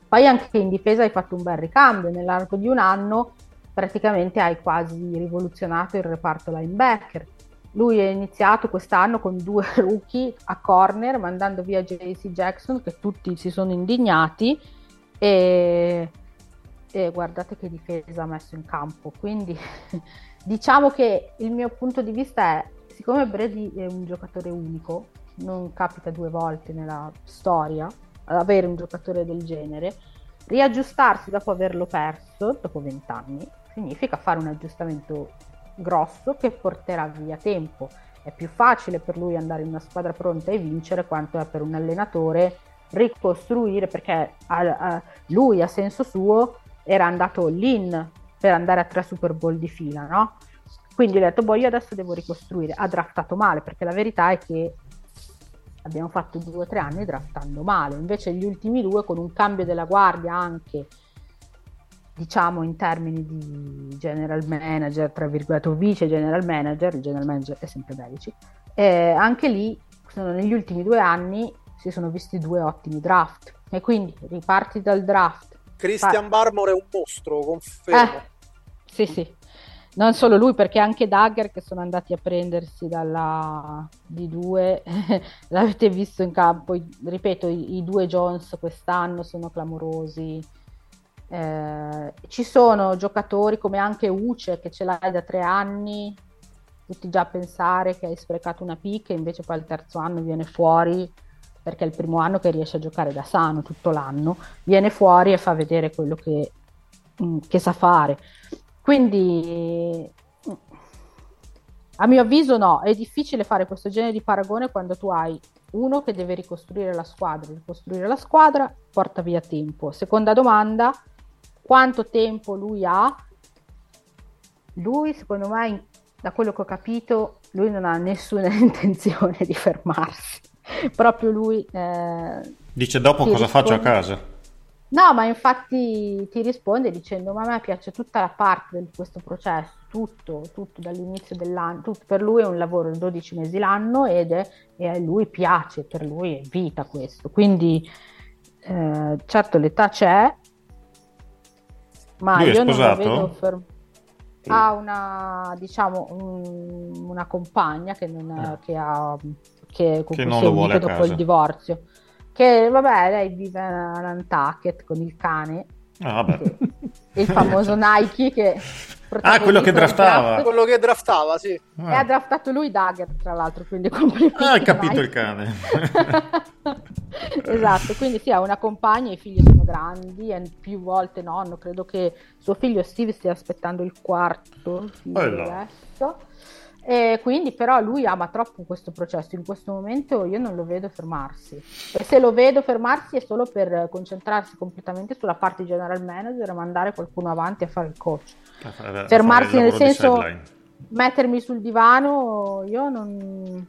Poi anche in difesa hai fatto un bel ricambio, nell'arco di un anno praticamente hai quasi rivoluzionato il reparto linebacker. Lui è iniziato quest'anno con due rookie a corner, mandando via JC Jackson, che tutti si sono indignati, e, e guardate che difesa ha messo in campo. Quindi diciamo che il mio punto di vista è, siccome Brady è un giocatore unico, non capita due volte nella storia avere un giocatore del genere, riaggiustarsi dopo averlo perso, dopo vent'anni, significa fare un aggiustamento grosso che porterà via tempo. È più facile per lui andare in una squadra pronta e vincere quanto è per un allenatore ricostruire perché a, a, lui a senso suo era andato all'in per andare a tre Super Bowl di fila, no? Quindi ho detto, boh, io adesso devo ricostruire. Ha draftato male perché la verità è che abbiamo fatto due o tre anni draftando male. Invece gli ultimi due, con un cambio della guardia anche diciamo in termini di general manager, tra virgolette, o vice general manager, il general manager è sempre Belici, eh, anche lì sono, negli ultimi due anni si sono visti due ottimi draft e quindi riparti dal draft. Christian par- Barmore è un mostro, confermo. Eh, sì, sì. Non solo lui, perché anche Dagger che sono andati a prendersi dalla D2, l'avete visto in campo, ripeto, i, i due Jones quest'anno sono clamorosi eh, ci sono giocatori come anche Uce che ce l'hai da tre anni, tutti già a pensare che hai sprecato una picca, invece poi il terzo anno viene fuori perché è il primo anno che riesce a giocare da sano tutto l'anno, viene fuori e fa vedere quello che, mm, che sa fare. Quindi mm, a mio avviso no, è difficile fare questo genere di paragone quando tu hai uno che deve ricostruire la squadra, ricostruire la squadra porta via tempo. Seconda domanda, quanto tempo lui ha, lui secondo me, da quello che ho capito, lui non ha nessuna intenzione di fermarsi. Proprio lui... Eh, Dice dopo cosa risponde... faccio a casa? No, ma infatti ti risponde dicendo: Ma a me piace tutta la parte di questo processo, tutto, tutto dall'inizio dell'anno. Tutto, per lui è un lavoro di 12 mesi l'anno ed è, e a lui piace, per lui è vita questo. Quindi, eh, certo, l'età c'è, ma Lui io non lo vedo fermo. Ha una, diciamo, un, una compagna che, non, eh. che, ha, che, con che cui si è dopo il divorzio. Che vabbè, lei vive a Nantucket con il cane. Ah, vabbè. Il famoso Nike che Ah, quello che draftava. Draft. Quello che draftava, sì. Ah. E ha draftato lui Dagger, tra l'altro, quindi complimenti. Ah, hai capito il cane. esatto, quindi sì, ha una compagna, i figli sono grandi, è più volte nonno, credo che suo figlio Steve stia aspettando il quarto figlio adesso. E quindi però lui ama troppo questo processo, in questo momento io non lo vedo fermarsi. E se lo vedo fermarsi è solo per concentrarsi completamente sulla parte general manager e mandare qualcuno avanti a fare il coach. Fare, fermarsi nel senso mettermi sul divano io non,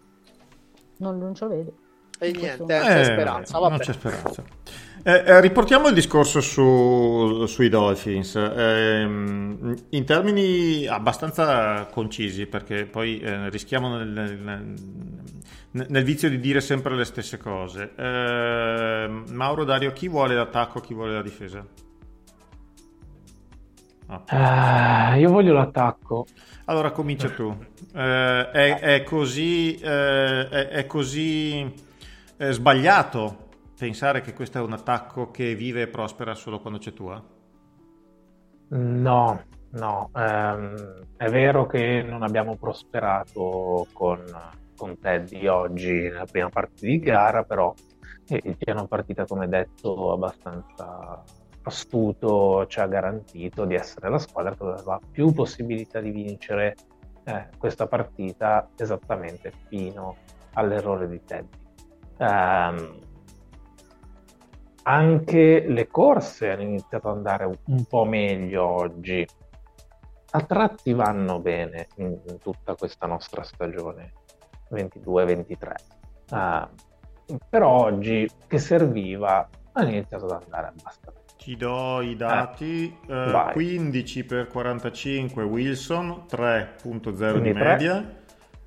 non, non ce lo vedo. E niente, eh, c'è speranza. Vabbè. Non c'è speranza. Eh, eh, riportiamo il discorso su, sui Dolphins eh, in termini abbastanza concisi perché poi eh, rischiamo nel, nel, nel, vizio di dire sempre le stesse cose. Eh, Mauro Dario, chi vuole l'attacco, chi vuole la difesa? Ah, io voglio l'attacco. Allora comincia tu. È, è, così, è, è così sbagliato pensare che questo è un attacco che vive e prospera solo quando c'è tua? No, no. Ehm, è vero che non abbiamo prosperato con, con Teddy oggi nella prima parte di gara, però il piano partita, come detto, abbastanza astuto ci ha garantito di essere la squadra che aveva più possibilità di vincere eh, questa partita esattamente fino all'errore di Teddy. Um, anche le corse hanno iniziato ad andare un po' meglio oggi. A tratti vanno bene in, in tutta questa nostra stagione 22-23. Uh, ehm, però oggi che serviva hanno iniziato ad andare abbastanza. Ti do i dati, eh, eh, 15 per 45 Wilson, 3.0 di media, 3.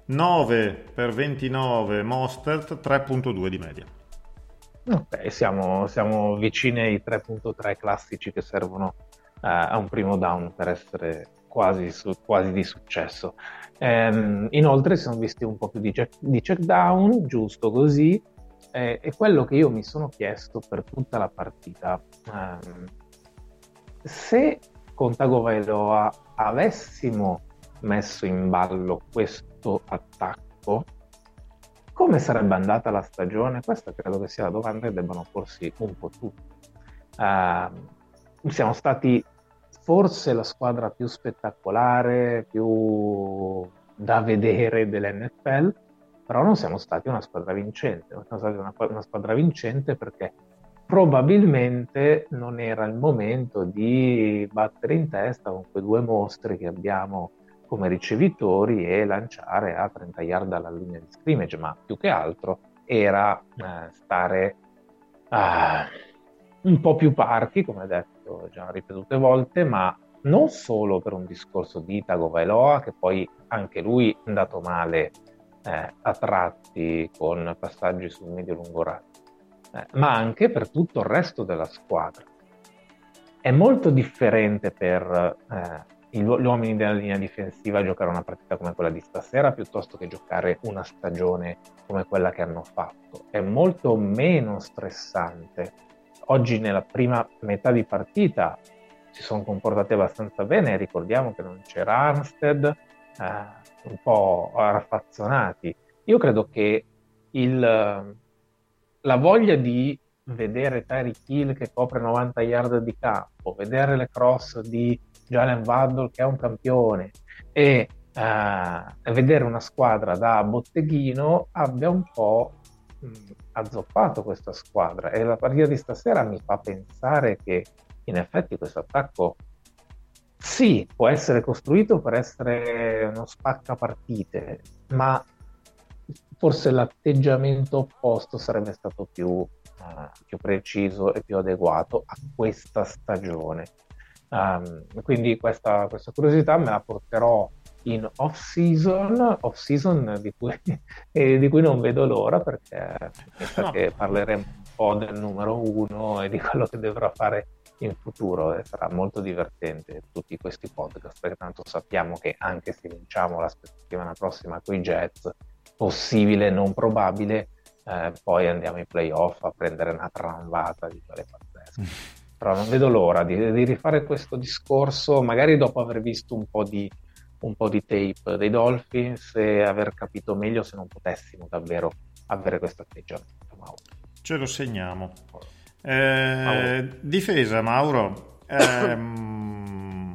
9 per 29 Mostert, 3.2 di media. Ok, siamo, siamo vicini ai 3.3 classici che servono eh, a un primo down per essere quasi, su, quasi di successo. Ehm, inoltre si sono visti un po' più di check, di check down, giusto così, eh, è quello che io mi sono chiesto per tutta la partita. Um, se con Tagovailoa avessimo messo in ballo questo attacco, come sarebbe andata la stagione? Questa credo che sia la domanda che debbano porsi un po' tutti. Uh, siamo stati forse la squadra più spettacolare, più da vedere dell'NFL, però non siamo stati una squadra vincente, non siamo stati una, una squadra vincente perché probabilmente non era il momento di battere in testa con quei due mostri che abbiamo come ricevitori e lanciare a 30 yard dalla linea di scrimmage, ma più che altro era eh, stare uh, un po' più parchi, come detto già ripetute volte, ma non solo per un discorso di Tagovailoa, che poi anche lui è andato male eh, a tratti con passaggi sul medio-lungo raggio, eh, ma anche per tutto il resto della squadra. È molto differente per eh, gli uomini della linea difensiva giocare una partita come quella di stasera piuttosto che giocare una stagione come quella che hanno fatto. È molto meno stressante. Oggi nella prima metà di partita si sono comportati abbastanza bene, ricordiamo che non c'era Armstead, eh, un po' raffazzonati. Io credo che il, la voglia di vedere Tyreek Hill che copre 90 yard di campo, vedere le cross di Jalen Waddle che è un campione e uh, vedere una squadra da botteghino abbia un po' azzoppato questa squadra e la partita di stasera mi fa pensare che in effetti questo attacco sì, può essere costruito per essere uno spacca partite, ma forse l'atteggiamento opposto sarebbe stato più, uh, più preciso e più adeguato a questa stagione. Um, quindi questa, questa, curiosità me la porterò in off season, off season di, cui, eh, di cui non vedo l'ora perché, perché no. parleremo un po' del numero uno e di quello che dovrà fare in futuro e sarà molto divertente tutti questi podcast perché tanto sappiamo che anche se vinciamo la settimana prossima con i Jets, possibile, non probabile, eh, poi andiamo in playoff a prendere una tramvata di quelle pazzesche. Però non vedo l'ora di, di, rifare questo discorso, magari dopo aver visto un po' di, un po' di tape dei Dolphins e aver capito meglio se non potessimo davvero avere questo atteggiamento. Ce lo segniamo. Eh, difesa, Mauro. Ehm,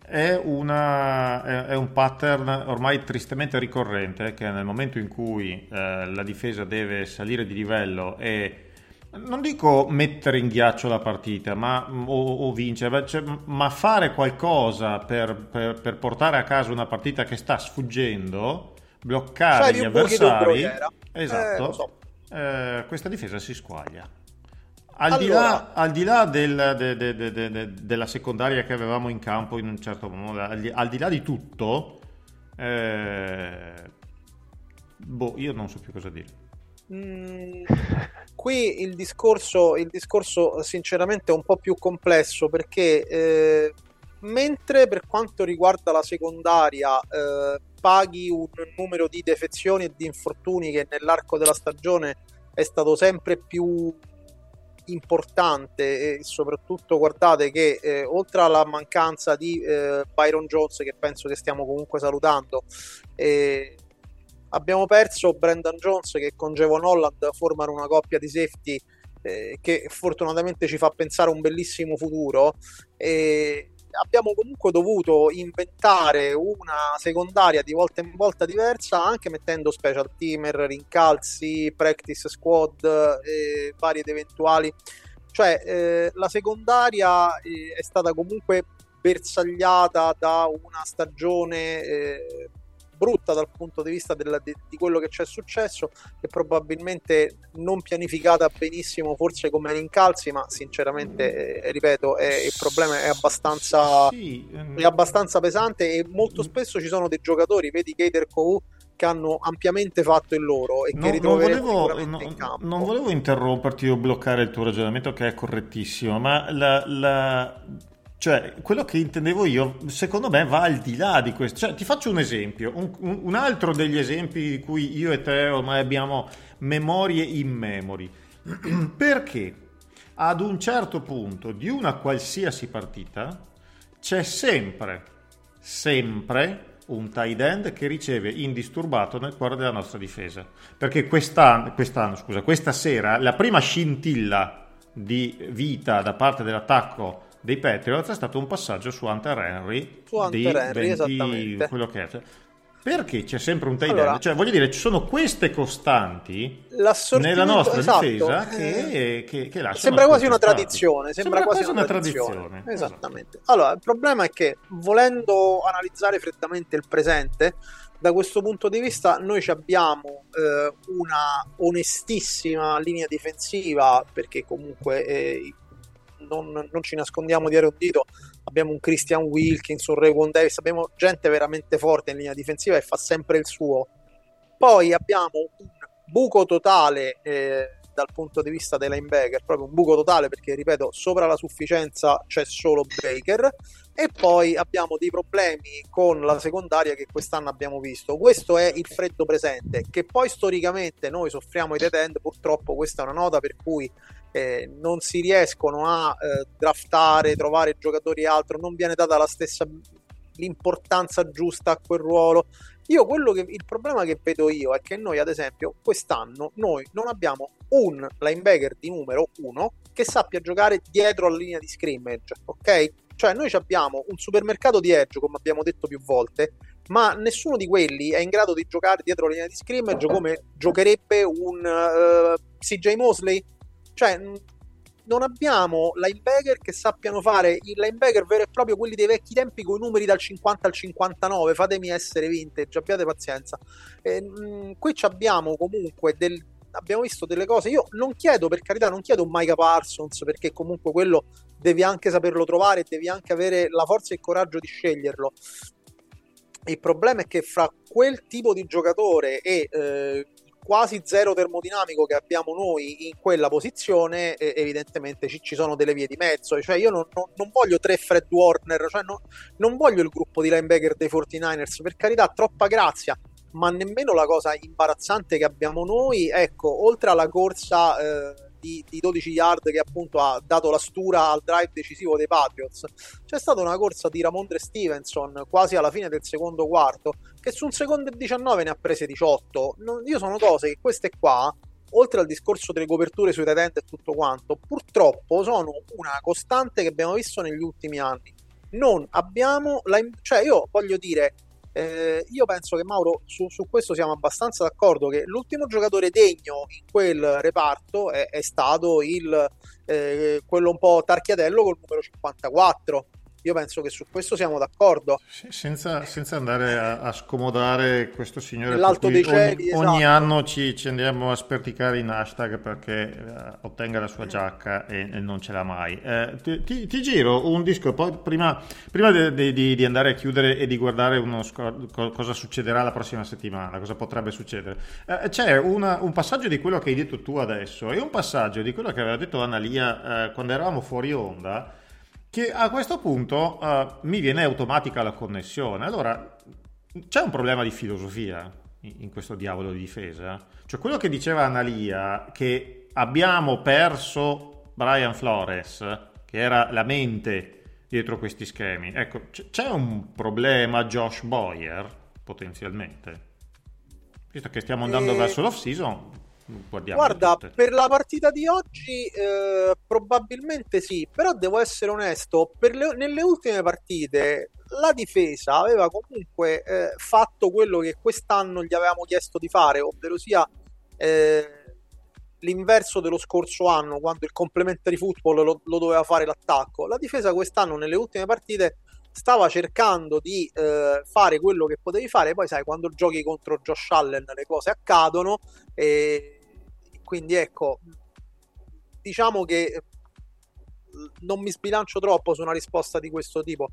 è, una, è, è, un pattern ormai tristemente ricorrente che nel momento in cui eh, la difesa deve salire di livello e non dico mettere in ghiaccio la partita ma, o, o vincere, cioè, ma fare qualcosa per, per, per, portare a casa una partita che sta sfuggendo, bloccare cioè, gli avversari. Esatto. Eh, so. eh, questa difesa si squaglia. Al, allora, di là, al di là del, de, de, de, della secondaria che avevamo in campo in un certo modo, al di, al di là di tutto, eh, boh, io non so più cosa dire. Mm, qui il discorso, il discorso sinceramente è un po' più complesso perché eh, mentre per quanto riguarda la secondaria eh, paghi un numero di defezioni e di infortuni che nell'arco della stagione è stato sempre più importante e soprattutto guardate che eh, oltre alla mancanza di eh, Byron Jones che penso che stiamo comunque salutando eh, abbiamo perso Brandon Jones che con Jevon Holland formano una coppia di safety eh, che fortunatamente ci fa pensare a un bellissimo futuro e abbiamo comunque dovuto inventare una secondaria di volta in volta diversa, anche mettendo special teamer, rincalzi, practice squad e vari ed eventuali. Cioè, eh, la secondaria eh, è stata comunque bersagliata da una stagione eh, brutta dal punto di vista della, di, di, quello che c'è successo e probabilmente non pianificata benissimo forse come rincalzi ma sinceramente eh, ripeto è, il problema è abbastanza, sì. Ehm. è abbastanza pesante e molto spesso ci sono dei giocatori vedi Gator Kou che hanno ampiamente fatto il loro e che no, ritroveremo non volevo, no, in campo. Non volevo interromperti o bloccare il tuo ragionamento che è correttissimo, ma la, la, cioè, quello che intendevo io, secondo me, va al di là di questo. Cioè, ti faccio un esempio, un, un altro degli esempi di cui io e te ormai abbiamo memorie in memory. Perché ad un certo punto di una qualsiasi partita c'è sempre, sempre un tight end che riceve indisturbato nel cuore della nostra difesa. Perché quest'anno, quest'anno scusa, questa sera la prima scintilla di vita da parte dell'attacco dei Patriots è stato un passaggio su Hunter Henry su Hunter Henry 20, quello che è. Perché c'è sempre un tight allora, cioè voglio dire ci sono queste costanti nella nostra esatto, difesa che, eh, che, che sembra quasi una tradizione sembra, sembra quasi una, tradizione, tradizione. esattamente. Esatto. allora il problema è che volendo analizzare freddamente il presente da questo punto di vista noi abbiamo eh, una onestissima linea difensiva perché comunque eh, non, non, ci nascondiamo dietro un dito, abbiamo un Christian Wilkins, un Raywon Davis, abbiamo gente veramente forte in linea difensiva e fa sempre il suo. Poi abbiamo un buco totale eh, dal punto di vista dei linebacker, proprio un buco totale perché, ripeto, sopra la sufficienza c'è solo Baker e poi abbiamo dei problemi con la secondaria che quest'anno abbiamo visto. Questo è il freddo presente, che poi storicamente noi soffriamo i dead end, purtroppo questa è una nota per cui eh, non si riescono a eh, draftare, trovare giocatori e altro, non viene data la stessa l'importanza giusta a quel ruolo. Io quello che il problema che vedo io è che noi, ad esempio, quest'anno noi non abbiamo un linebacker di numero uno che sappia giocare dietro alla linea di scrimmage, ok? Cioè, noi abbiamo un supermercato di edge, come abbiamo detto più volte, ma nessuno di quelli è in grado di giocare dietro la linea di scrimmage come giocherebbe un uh, eh, CJ Mosley cioè, non abbiamo linebacker che sappiano fare il linebacker vero e proprio quelli dei vecchi tempi con i numeri dal 50 al 59 fatemi essere vintage abbiate pazienza. E, mh, qui abbiamo comunque del, abbiamo visto delle cose io non chiedo per carità non chiedo un Micah Parsons perché comunque quello devi anche saperlo trovare devi anche avere la forza e il coraggio di sceglierlo. Il problema è che fra quel tipo di giocatore e eh, quasi zero termodinamico che abbiamo noi in quella posizione, evidentemente ci, ci, sono delle vie di mezzo. Cioè, io non, non, non voglio tre Fred Warner, cioè non, non, voglio il gruppo di linebacker dei 49ers, per carità, troppa grazia. Ma nemmeno la cosa imbarazzante che abbiamo noi, ecco, oltre alla corsa eh, di, di 12 yard che appunto ha dato la stura al drive decisivo dei Patriots. C'è stata una corsa di Ramondre Stevenson quasi alla fine del secondo quarto che su un secondo e 19 ne ha prese 18. Non, io sono cose che queste qua oltre al discorso delle coperture sui talenti e tutto quanto, purtroppo sono una costante che abbiamo visto negli ultimi anni. Non abbiamo la. cioè, io voglio dire, eh, io penso che Mauro su, su, questo siamo abbastanza d'accordo che l'ultimo giocatore degno in quel reparto è, è stato il, eh, quello un po' tarchiatello col numero 54 io penso che su questo siamo d'accordo. Senza, senza andare a, a, scomodare questo signore, L'alto dei cieli, ogni, esatto. anno ci, ci, andiamo a sperticare in hashtag perché uh, ottenga la sua giacca e, e non ce l'ha mai. Uh, ti, ti, ti, giro un disco, poi prima, prima di, di, di, andare a chiudere e di guardare uno, cosa succederà la prossima settimana, cosa potrebbe succedere. Uh, c'è una, un passaggio di quello che hai detto tu adesso e un passaggio di quello che aveva detto Analia quando eravamo fuori onda che a questo punto uh, mi viene automatica la connessione. Allora, c'è un problema di filosofia in questo diavolo di difesa. Cioè, quello che diceva Analia, che abbiamo perso Brian Flores, che era la mente dietro questi schemi. Ecco, c'è un problema Josh Boyer, potenzialmente. Visto che stiamo andando e... verso l'off-season, Guarda, tutte. per la partita di oggi eh, probabilmente sì, però devo essere onesto, le, nelle ultime partite la difesa aveva comunque eh, fatto quello che quest'anno gli avevamo chiesto di fare, ovvero sia eh, l'inverso dello scorso anno, quando il complementary football lo, lo, doveva fare l'attacco. La difesa quest'anno nelle ultime partite stava cercando di eh, fare quello che potevi fare, poi sai, quando giochi contro Josh Allen le cose accadono e quindi ecco, diciamo che non mi sbilancio troppo su una risposta di questo tipo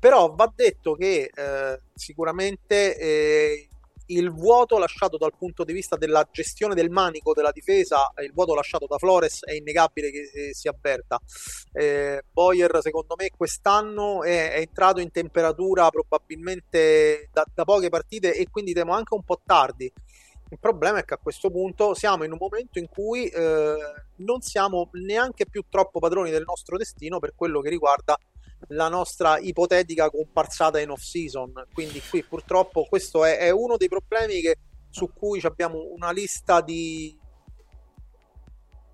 però va detto che eh, sicuramente eh, il vuoto lasciato dal punto di vista della gestione del manico della difesa, il vuoto lasciato da Flores è innegabile che eh, si avverta. Eh, Boyer secondo me quest'anno è, è entrato in temperatura probabilmente da, da, poche partite e quindi temo anche un po' tardi. Il problema è che a questo punto siamo in un momento in cui eh, non siamo neanche più troppo padroni del nostro destino per quello che riguarda la nostra ipotetica comparsata in off season. Quindi qui purtroppo questo è, è uno dei problemi che, su cui abbiamo una lista di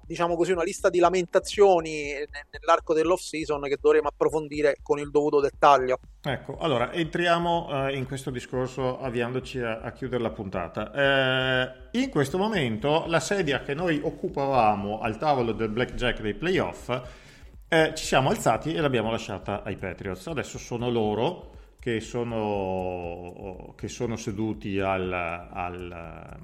diciamo così, una lista di lamentazioni nell'arco dell'off season che dovremo approfondire con il dovuto dettaglio. Ecco, allora entriamo eh, in questo discorso avviandoci a, a chiudere la puntata. Eh, in questo momento la sedia che noi occupavamo al tavolo del blackjack dei playoff eh, ci siamo alzati e l'abbiamo lasciata ai Patriots. Adesso sono loro che sono, che sono seduti al, al,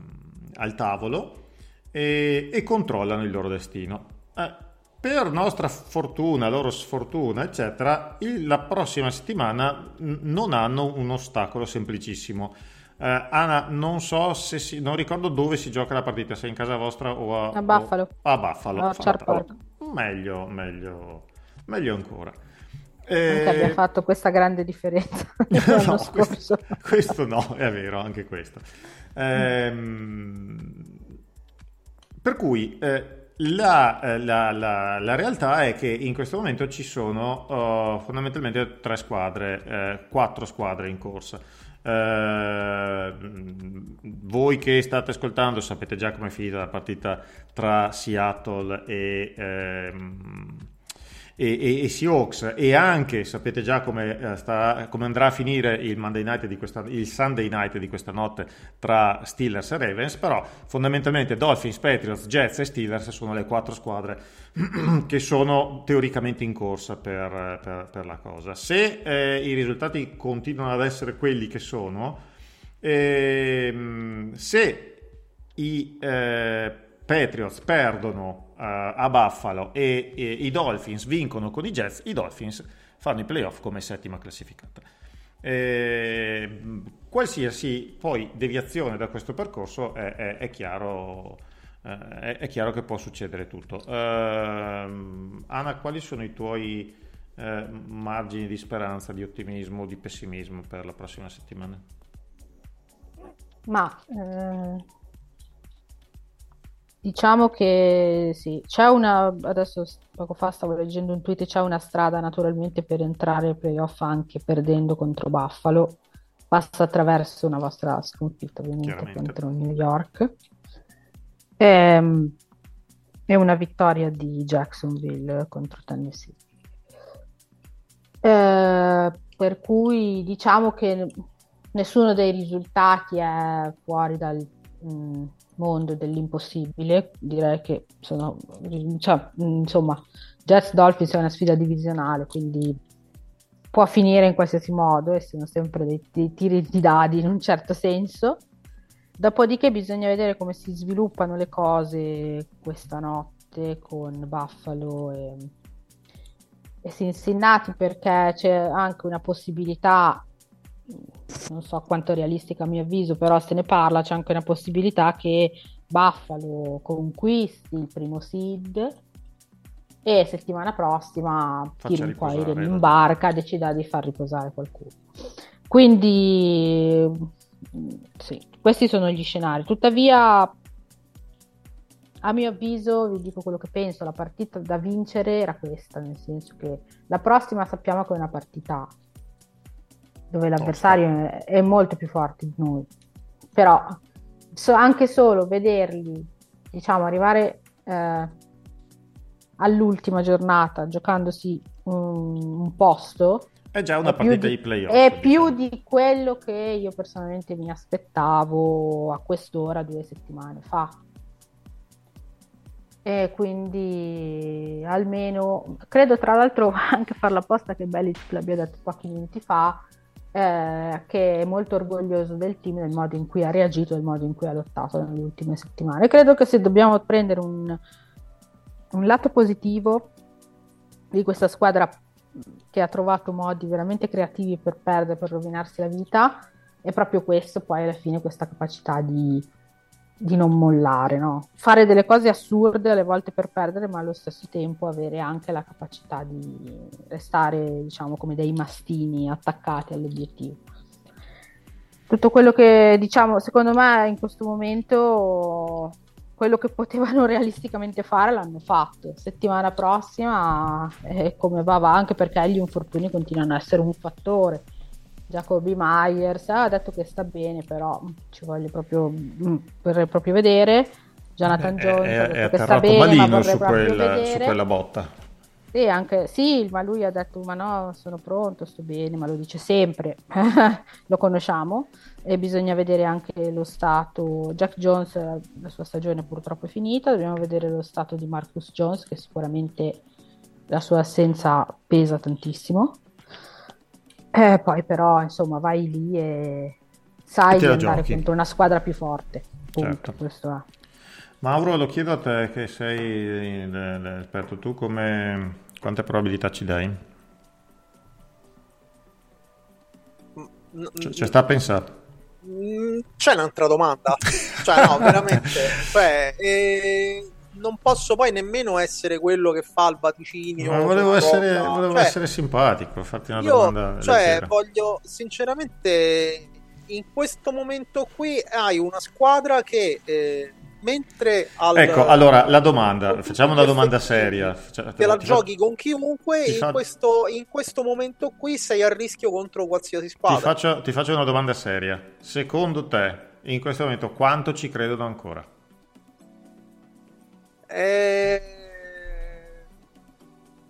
al tavolo e, e, controllano il loro destino. Eh, per nostra fortuna, loro sfortuna, eccetera, il, la prossima settimana n- non hanno un ostacolo semplicissimo. Eh, Anna, non so se si, non ricordo dove si gioca la partita, se in casa vostra o a, a Buffalo. O, a Buffalo. A meglio, meglio, meglio ancora. Eh... abbia fatto questa grande differenza l'anno no, scorso. Questo, questo, no, è vero, anche questo. Ehm, per cui eh, la, eh, la, la, la, realtà è che in questo momento ci sono uh, fondamentalmente tre squadre, eh, quattro squadre in corsa. Uh, voi che state ascoltando sapete già come è finita la partita tra Seattle e, ehm, e, e, e Seahawks e anche sapete già come, eh, sta, come, andrà a finire il, Monday night di questa, il Sunday night di questa notte tra Steelers e Ravens, però fondamentalmente Dolphins, Patriots, Jets e Steelers sono le quattro squadre che sono teoricamente in corsa per, per, per la cosa. Se eh, i risultati continuano ad essere quelli che sono, eh, se i eh, Patriots perdono a Buffalo e, e, i Dolphins vincono con i Jets, i Dolphins fanno i playoff come settima classificata. Eh, qualsiasi poi deviazione da questo percorso è, è, è, chiaro, eh, è, chiaro, che può succedere tutto. Uh, Anna, quali sono i tuoi eh, margini di speranza, di ottimismo, di pessimismo per la prossima settimana? Ma eh, Diciamo che sì, c'è una, adesso poco fa stavo leggendo un tweet, c'è una strada naturalmente per entrare ai playoff anche perdendo contro Buffalo, passa attraverso una vostra sconfitta ovviamente contro New York. E, ehm, e, una vittoria di Jacksonville contro Tennessee. Eh, per cui diciamo che nessuno dei risultati è fuori dal... Mh, mm, mondo dell'impossibile, direi che sono, cioè, insomma, Jets Dolphins è una sfida divisionale, quindi può finire in qualsiasi modo e sono sempre dei, dei tiri di dadi in un certo senso. Dopodiché bisogna vedere come si sviluppano le cose questa notte con Buffalo e, e Cincinnati perché c'è anche una possibilità non so quanto realistica a mio avviso, però se ne parla, c'è anche una possibilità che Buffalo conquisti il primo seed e settimana prossima tiri un po' in barca, decida di far riposare qualcuno. Quindi sì, questi sono gli scenari. Tuttavia, a mio avviso, vi dico quello che penso, la partita da vincere era questa, nel senso che la prossima sappiamo che è una partita dove l'avversario è, è molto più forte di noi. Però so, anche solo vederli diciamo, arrivare eh, all'ultima giornata giocandosi un, un posto è già una è partita di, di playoff. È più di quello che io personalmente mi aspettavo a quest'ora due settimane fa. E quindi almeno credo tra l'altro anche farla apposta che Bellic l'abbia detto pochi minuti fa eh, che è molto orgoglioso del team del modo in cui ha reagito del modo in cui ha lottato nelle ultime settimane. Credo che se dobbiamo prendere un, un lato positivo di questa squadra che ha trovato modi veramente creativi per perdere, per rovinarsi la vita, è proprio questo, poi alla fine questa capacità di, di non mollare, no? Fare delle cose assurde alle volte per perdere, ma allo stesso tempo avere anche la capacità di restare, diciamo, come dei mastini attaccati all'obiettivo. Tutto quello che, diciamo, secondo me in questo momento quello che potevano realisticamente fare l'hanno fatto. Settimana prossima eh, come va va, anche perché gli infortuni continuano a essere un fattore. Jacoby Myers ha detto che sta bene, però ci voglio proprio, mm, vorrei proprio vedere. Jonathan eh, Jones è, è, è che sta bene, ma vorrei su, quel, su quella botta. Sì, anche, sì, ma lui ha detto ma no, sono pronto, sto bene, ma lo dice sempre, lo conosciamo e bisogna vedere anche lo stato, Jack Jones, la sua stagione purtroppo è finita, dobbiamo vedere lo stato di Marcus Jones che sicuramente la sua assenza pesa tantissimo. Eh, poi però insomma vai lì e sai di andare giochi. contro una squadra più forte. Punto, certo. questo è. Mauro, lo chiedo a te che sei l'esperto, tu come, quante probabilità ci dai? C- cioè, sta a pensare. Mm, c'è un'altra domanda, cioè no, veramente, cioè, eh, non posso poi nemmeno essere quello che fa il vaticinio. Ma volevo, essere, volevo cioè, essere, simpatico, farti una io, domanda. Cioè, leggera. voglio sinceramente, in questo momento qui hai una squadra che eh, mentre al, ecco allora la domanda facciamo una domanda seria te la giochi con chiunque in, fa... questo, in, questo, momento qui sei a rischio contro qualsiasi squadra ti faccio, ti faccio una domanda seria secondo te in questo momento quanto ci credono ancora eh...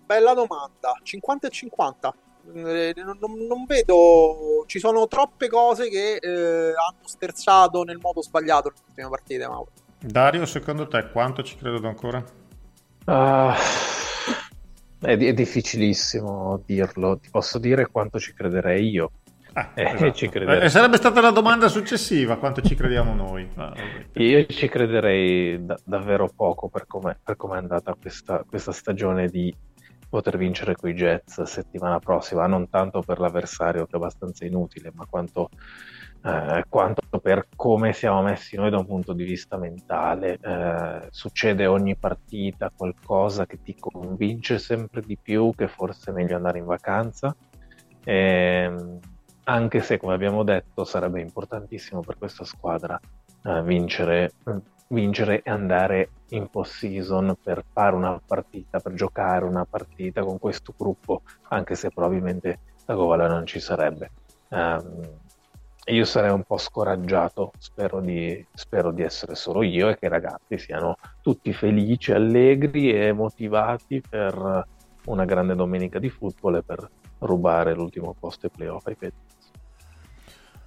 bella domanda 50 e 50 eh, non, non, vedo ci sono troppe cose che eh, hanno sterzato nel modo sbagliato le ultime partite Mauro Dario, secondo te quanto ci credo ancora? Uh, è, è, difficilissimo dirlo, ti posso dire quanto ci crederei io. Ah, eh, esatto. eh, sarebbe stata la domanda successiva, quanto ci crediamo noi? Ah, io ci crederei da- davvero poco per come è andata questa, questa stagione di poter vincere coi Jets settimana prossima, non tanto per l'avversario che è abbastanza inutile, ma quanto eh, quanto per come siamo messi noi da un punto di vista mentale. Eh, succede ogni partita qualcosa che ti convince sempre di più che forse è meglio andare in vacanza. Eh, anche se, come abbiamo detto, sarebbe importantissimo per questa squadra eh, vincere, vincere e andare in post-season per fare una partita, per giocare una partita con questo gruppo, anche se probabilmente la gola non ci sarebbe. Um, io sarei un po' scoraggiato, spero di, spero di, essere solo io e che i ragazzi siano tutti felici, allegri e motivati per una grande domenica di football e per rubare l'ultimo posto ai playoff ai Patriots.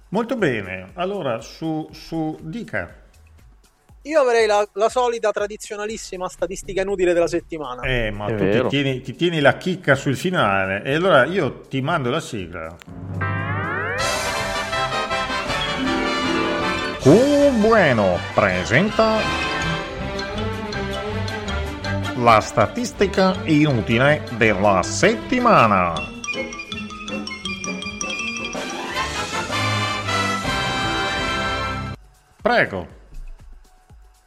Molto bene, allora su, su Dica. Io avrei la, la, solita tradizionalissima statistica inutile della settimana. Eh, ma È tu ti tieni, ti tieni la chicca sul finale e allora io ti mando la sigla. Q Bueno presenta la statistica inutile della settimana. Prego.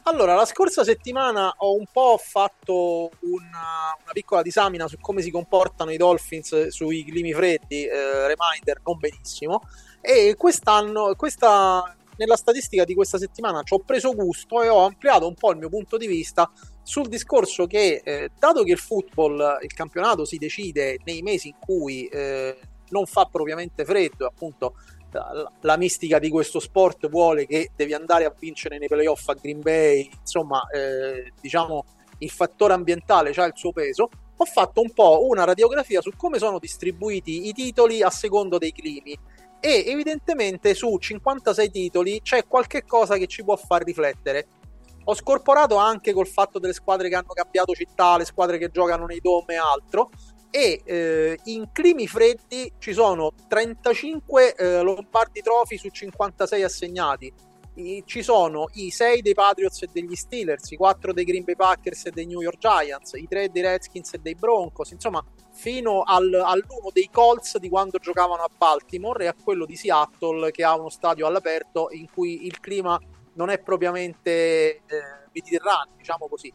Allora, la scorsa settimana ho un po' fatto una, una, piccola disamina su come si comportano i Dolphins sui climi freddi, eh, reminder non benissimo, e quest'anno, questa, nella statistica di questa settimana ci ho preso gusto e ho ampliato un po' il mio punto di vista sul discorso che, eh, dato che il football, il campionato si decide nei mesi in cui eh, non fa propriamente freddo, appunto la, mistica di questo sport vuole che devi andare a vincere nei playoff a Green Bay, insomma, eh, diciamo il fattore ambientale ha il suo peso. Ho fatto un po' una radiografia su come sono distribuiti i titoli a secondo dei climi e evidentemente su 56 titoli c'è qualche cosa che ci può far riflettere. Ho scorporato anche col fatto delle squadre che hanno cambiato città, le squadre che giocano nei dome e altro, e eh, in climi freddi ci sono 35 eh, Lombardi Trophy su 56 assegnati. I, ci sono i 6 dei Patriots e degli Steelers, i 4 dei Green Bay Packers e dei New York Giants, i 3 dei Redskins e dei Broncos, insomma, fino al, all'uno dei Colts di quando giocavano a Baltimore e a quello di Seattle che ha uno stadio all'aperto in cui il clima non è propriamente eh, mediterraneo, diciamo così.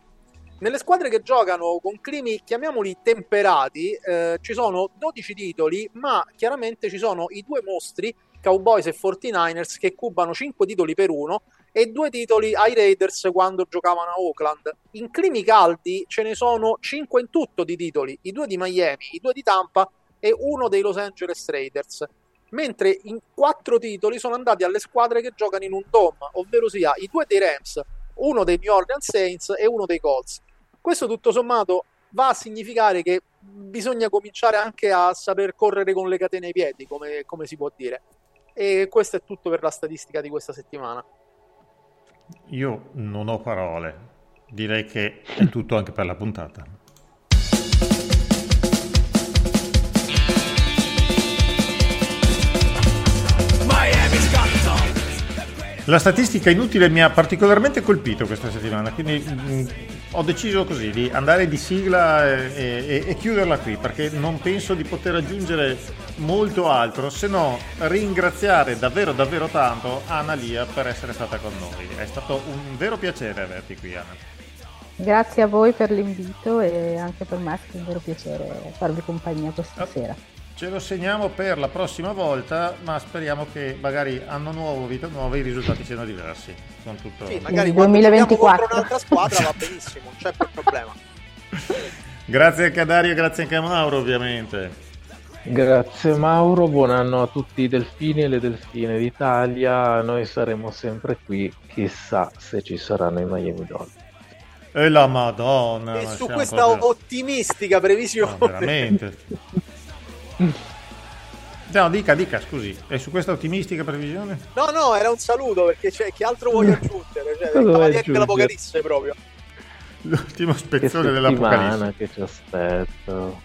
Nelle squadre che giocano con climi, chiamiamoli temperati, eh, ci sono 12 titoli, ma chiaramente ci sono i due mostri, Cowboys e 49ers, che cubano 5 titoli per uno e due titoli ai Raiders quando giocavano a Oakland. In climi caldi ce ne sono 5 in tutto di titoli, i due di Miami, i due di Tampa e uno dei Los Angeles Raiders. Mentre in quattro titoli sono andati alle squadre che giocano in un dome, ovvero sia i due dei Rams, uno dei New Orleans Saints e uno dei Colts. Questo tutto sommato va a significare che bisogna cominciare anche a saper correre con le catene ai piedi, come, come si può dire. E questo è tutto per la statistica di questa settimana. Io non ho parole, direi che è tutto anche per la puntata. La statistica inutile mi ha particolarmente colpito questa settimana, quindi mh, mm, ho deciso così di andare di sigla e, e, e, chiuderla qui perché non penso di poter aggiungere molto altro se no ringraziare davvero davvero tanto Anna Lia per essere stata con noi. È stato un vero piacere averti qui Anna. Grazie a voi per l'invito e anche per me è stato un vero piacere farvi compagnia questa oh. sera. Ce lo segniamo per la prossima volta, ma speriamo che magari anno nuovo, vita nuova, i risultati siano diversi. Con tutto... Sì, magari Il 2024 un'altra squadra va benissimo, non c'è problema. grazie anche a Dario grazie anche a Mauro, ovviamente. Grazie Mauro, buon anno a tutti i delfini e le delfine d'Italia. Noi saremo sempre qui, chissà se ci saranno i Miami Dolphins. E la Madonna! E su questa proprio... ottimistica previsione. No, veramente. No, dica, dica, scusi, è su questa ottimistica previsione? No, no, era un saluto perché cioè, che altro voglio aggiungere? Cioè, Cavalieri dell'Apocalisse proprio. L'ultimo spezzone dell'Apocalisse. che ci aspetto.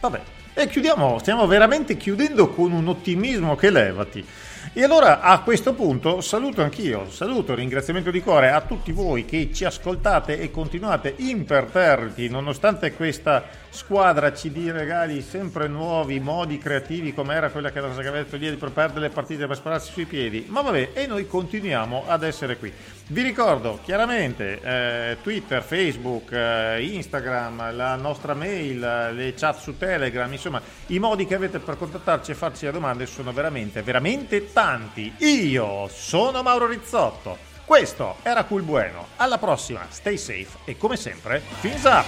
Vabbè, e chiudiamo, stiamo veramente chiudendo con un ottimismo che levati. E allora a questo punto saluto anch'io, saluto, ringraziamento di cuore a tutti voi che ci ascoltate e continuate imperterriti nonostante questa squadra ci dia regali sempre nuovi modi creativi come era quella che aveva detto ieri per perdere le partite per spararsi sui piedi. Ma vabbè, e noi continuiamo ad essere qui. Vi ricordo chiaramente eh, Twitter, Facebook, eh, Instagram, la nostra mail, le chat su Telegram, insomma i modi che avete per contattarci e farci le domande sono veramente, veramente tanti. Io sono Mauro Rizzotto. Questo era Cool Bueno. Alla prossima, stay safe e come sempre, fins up!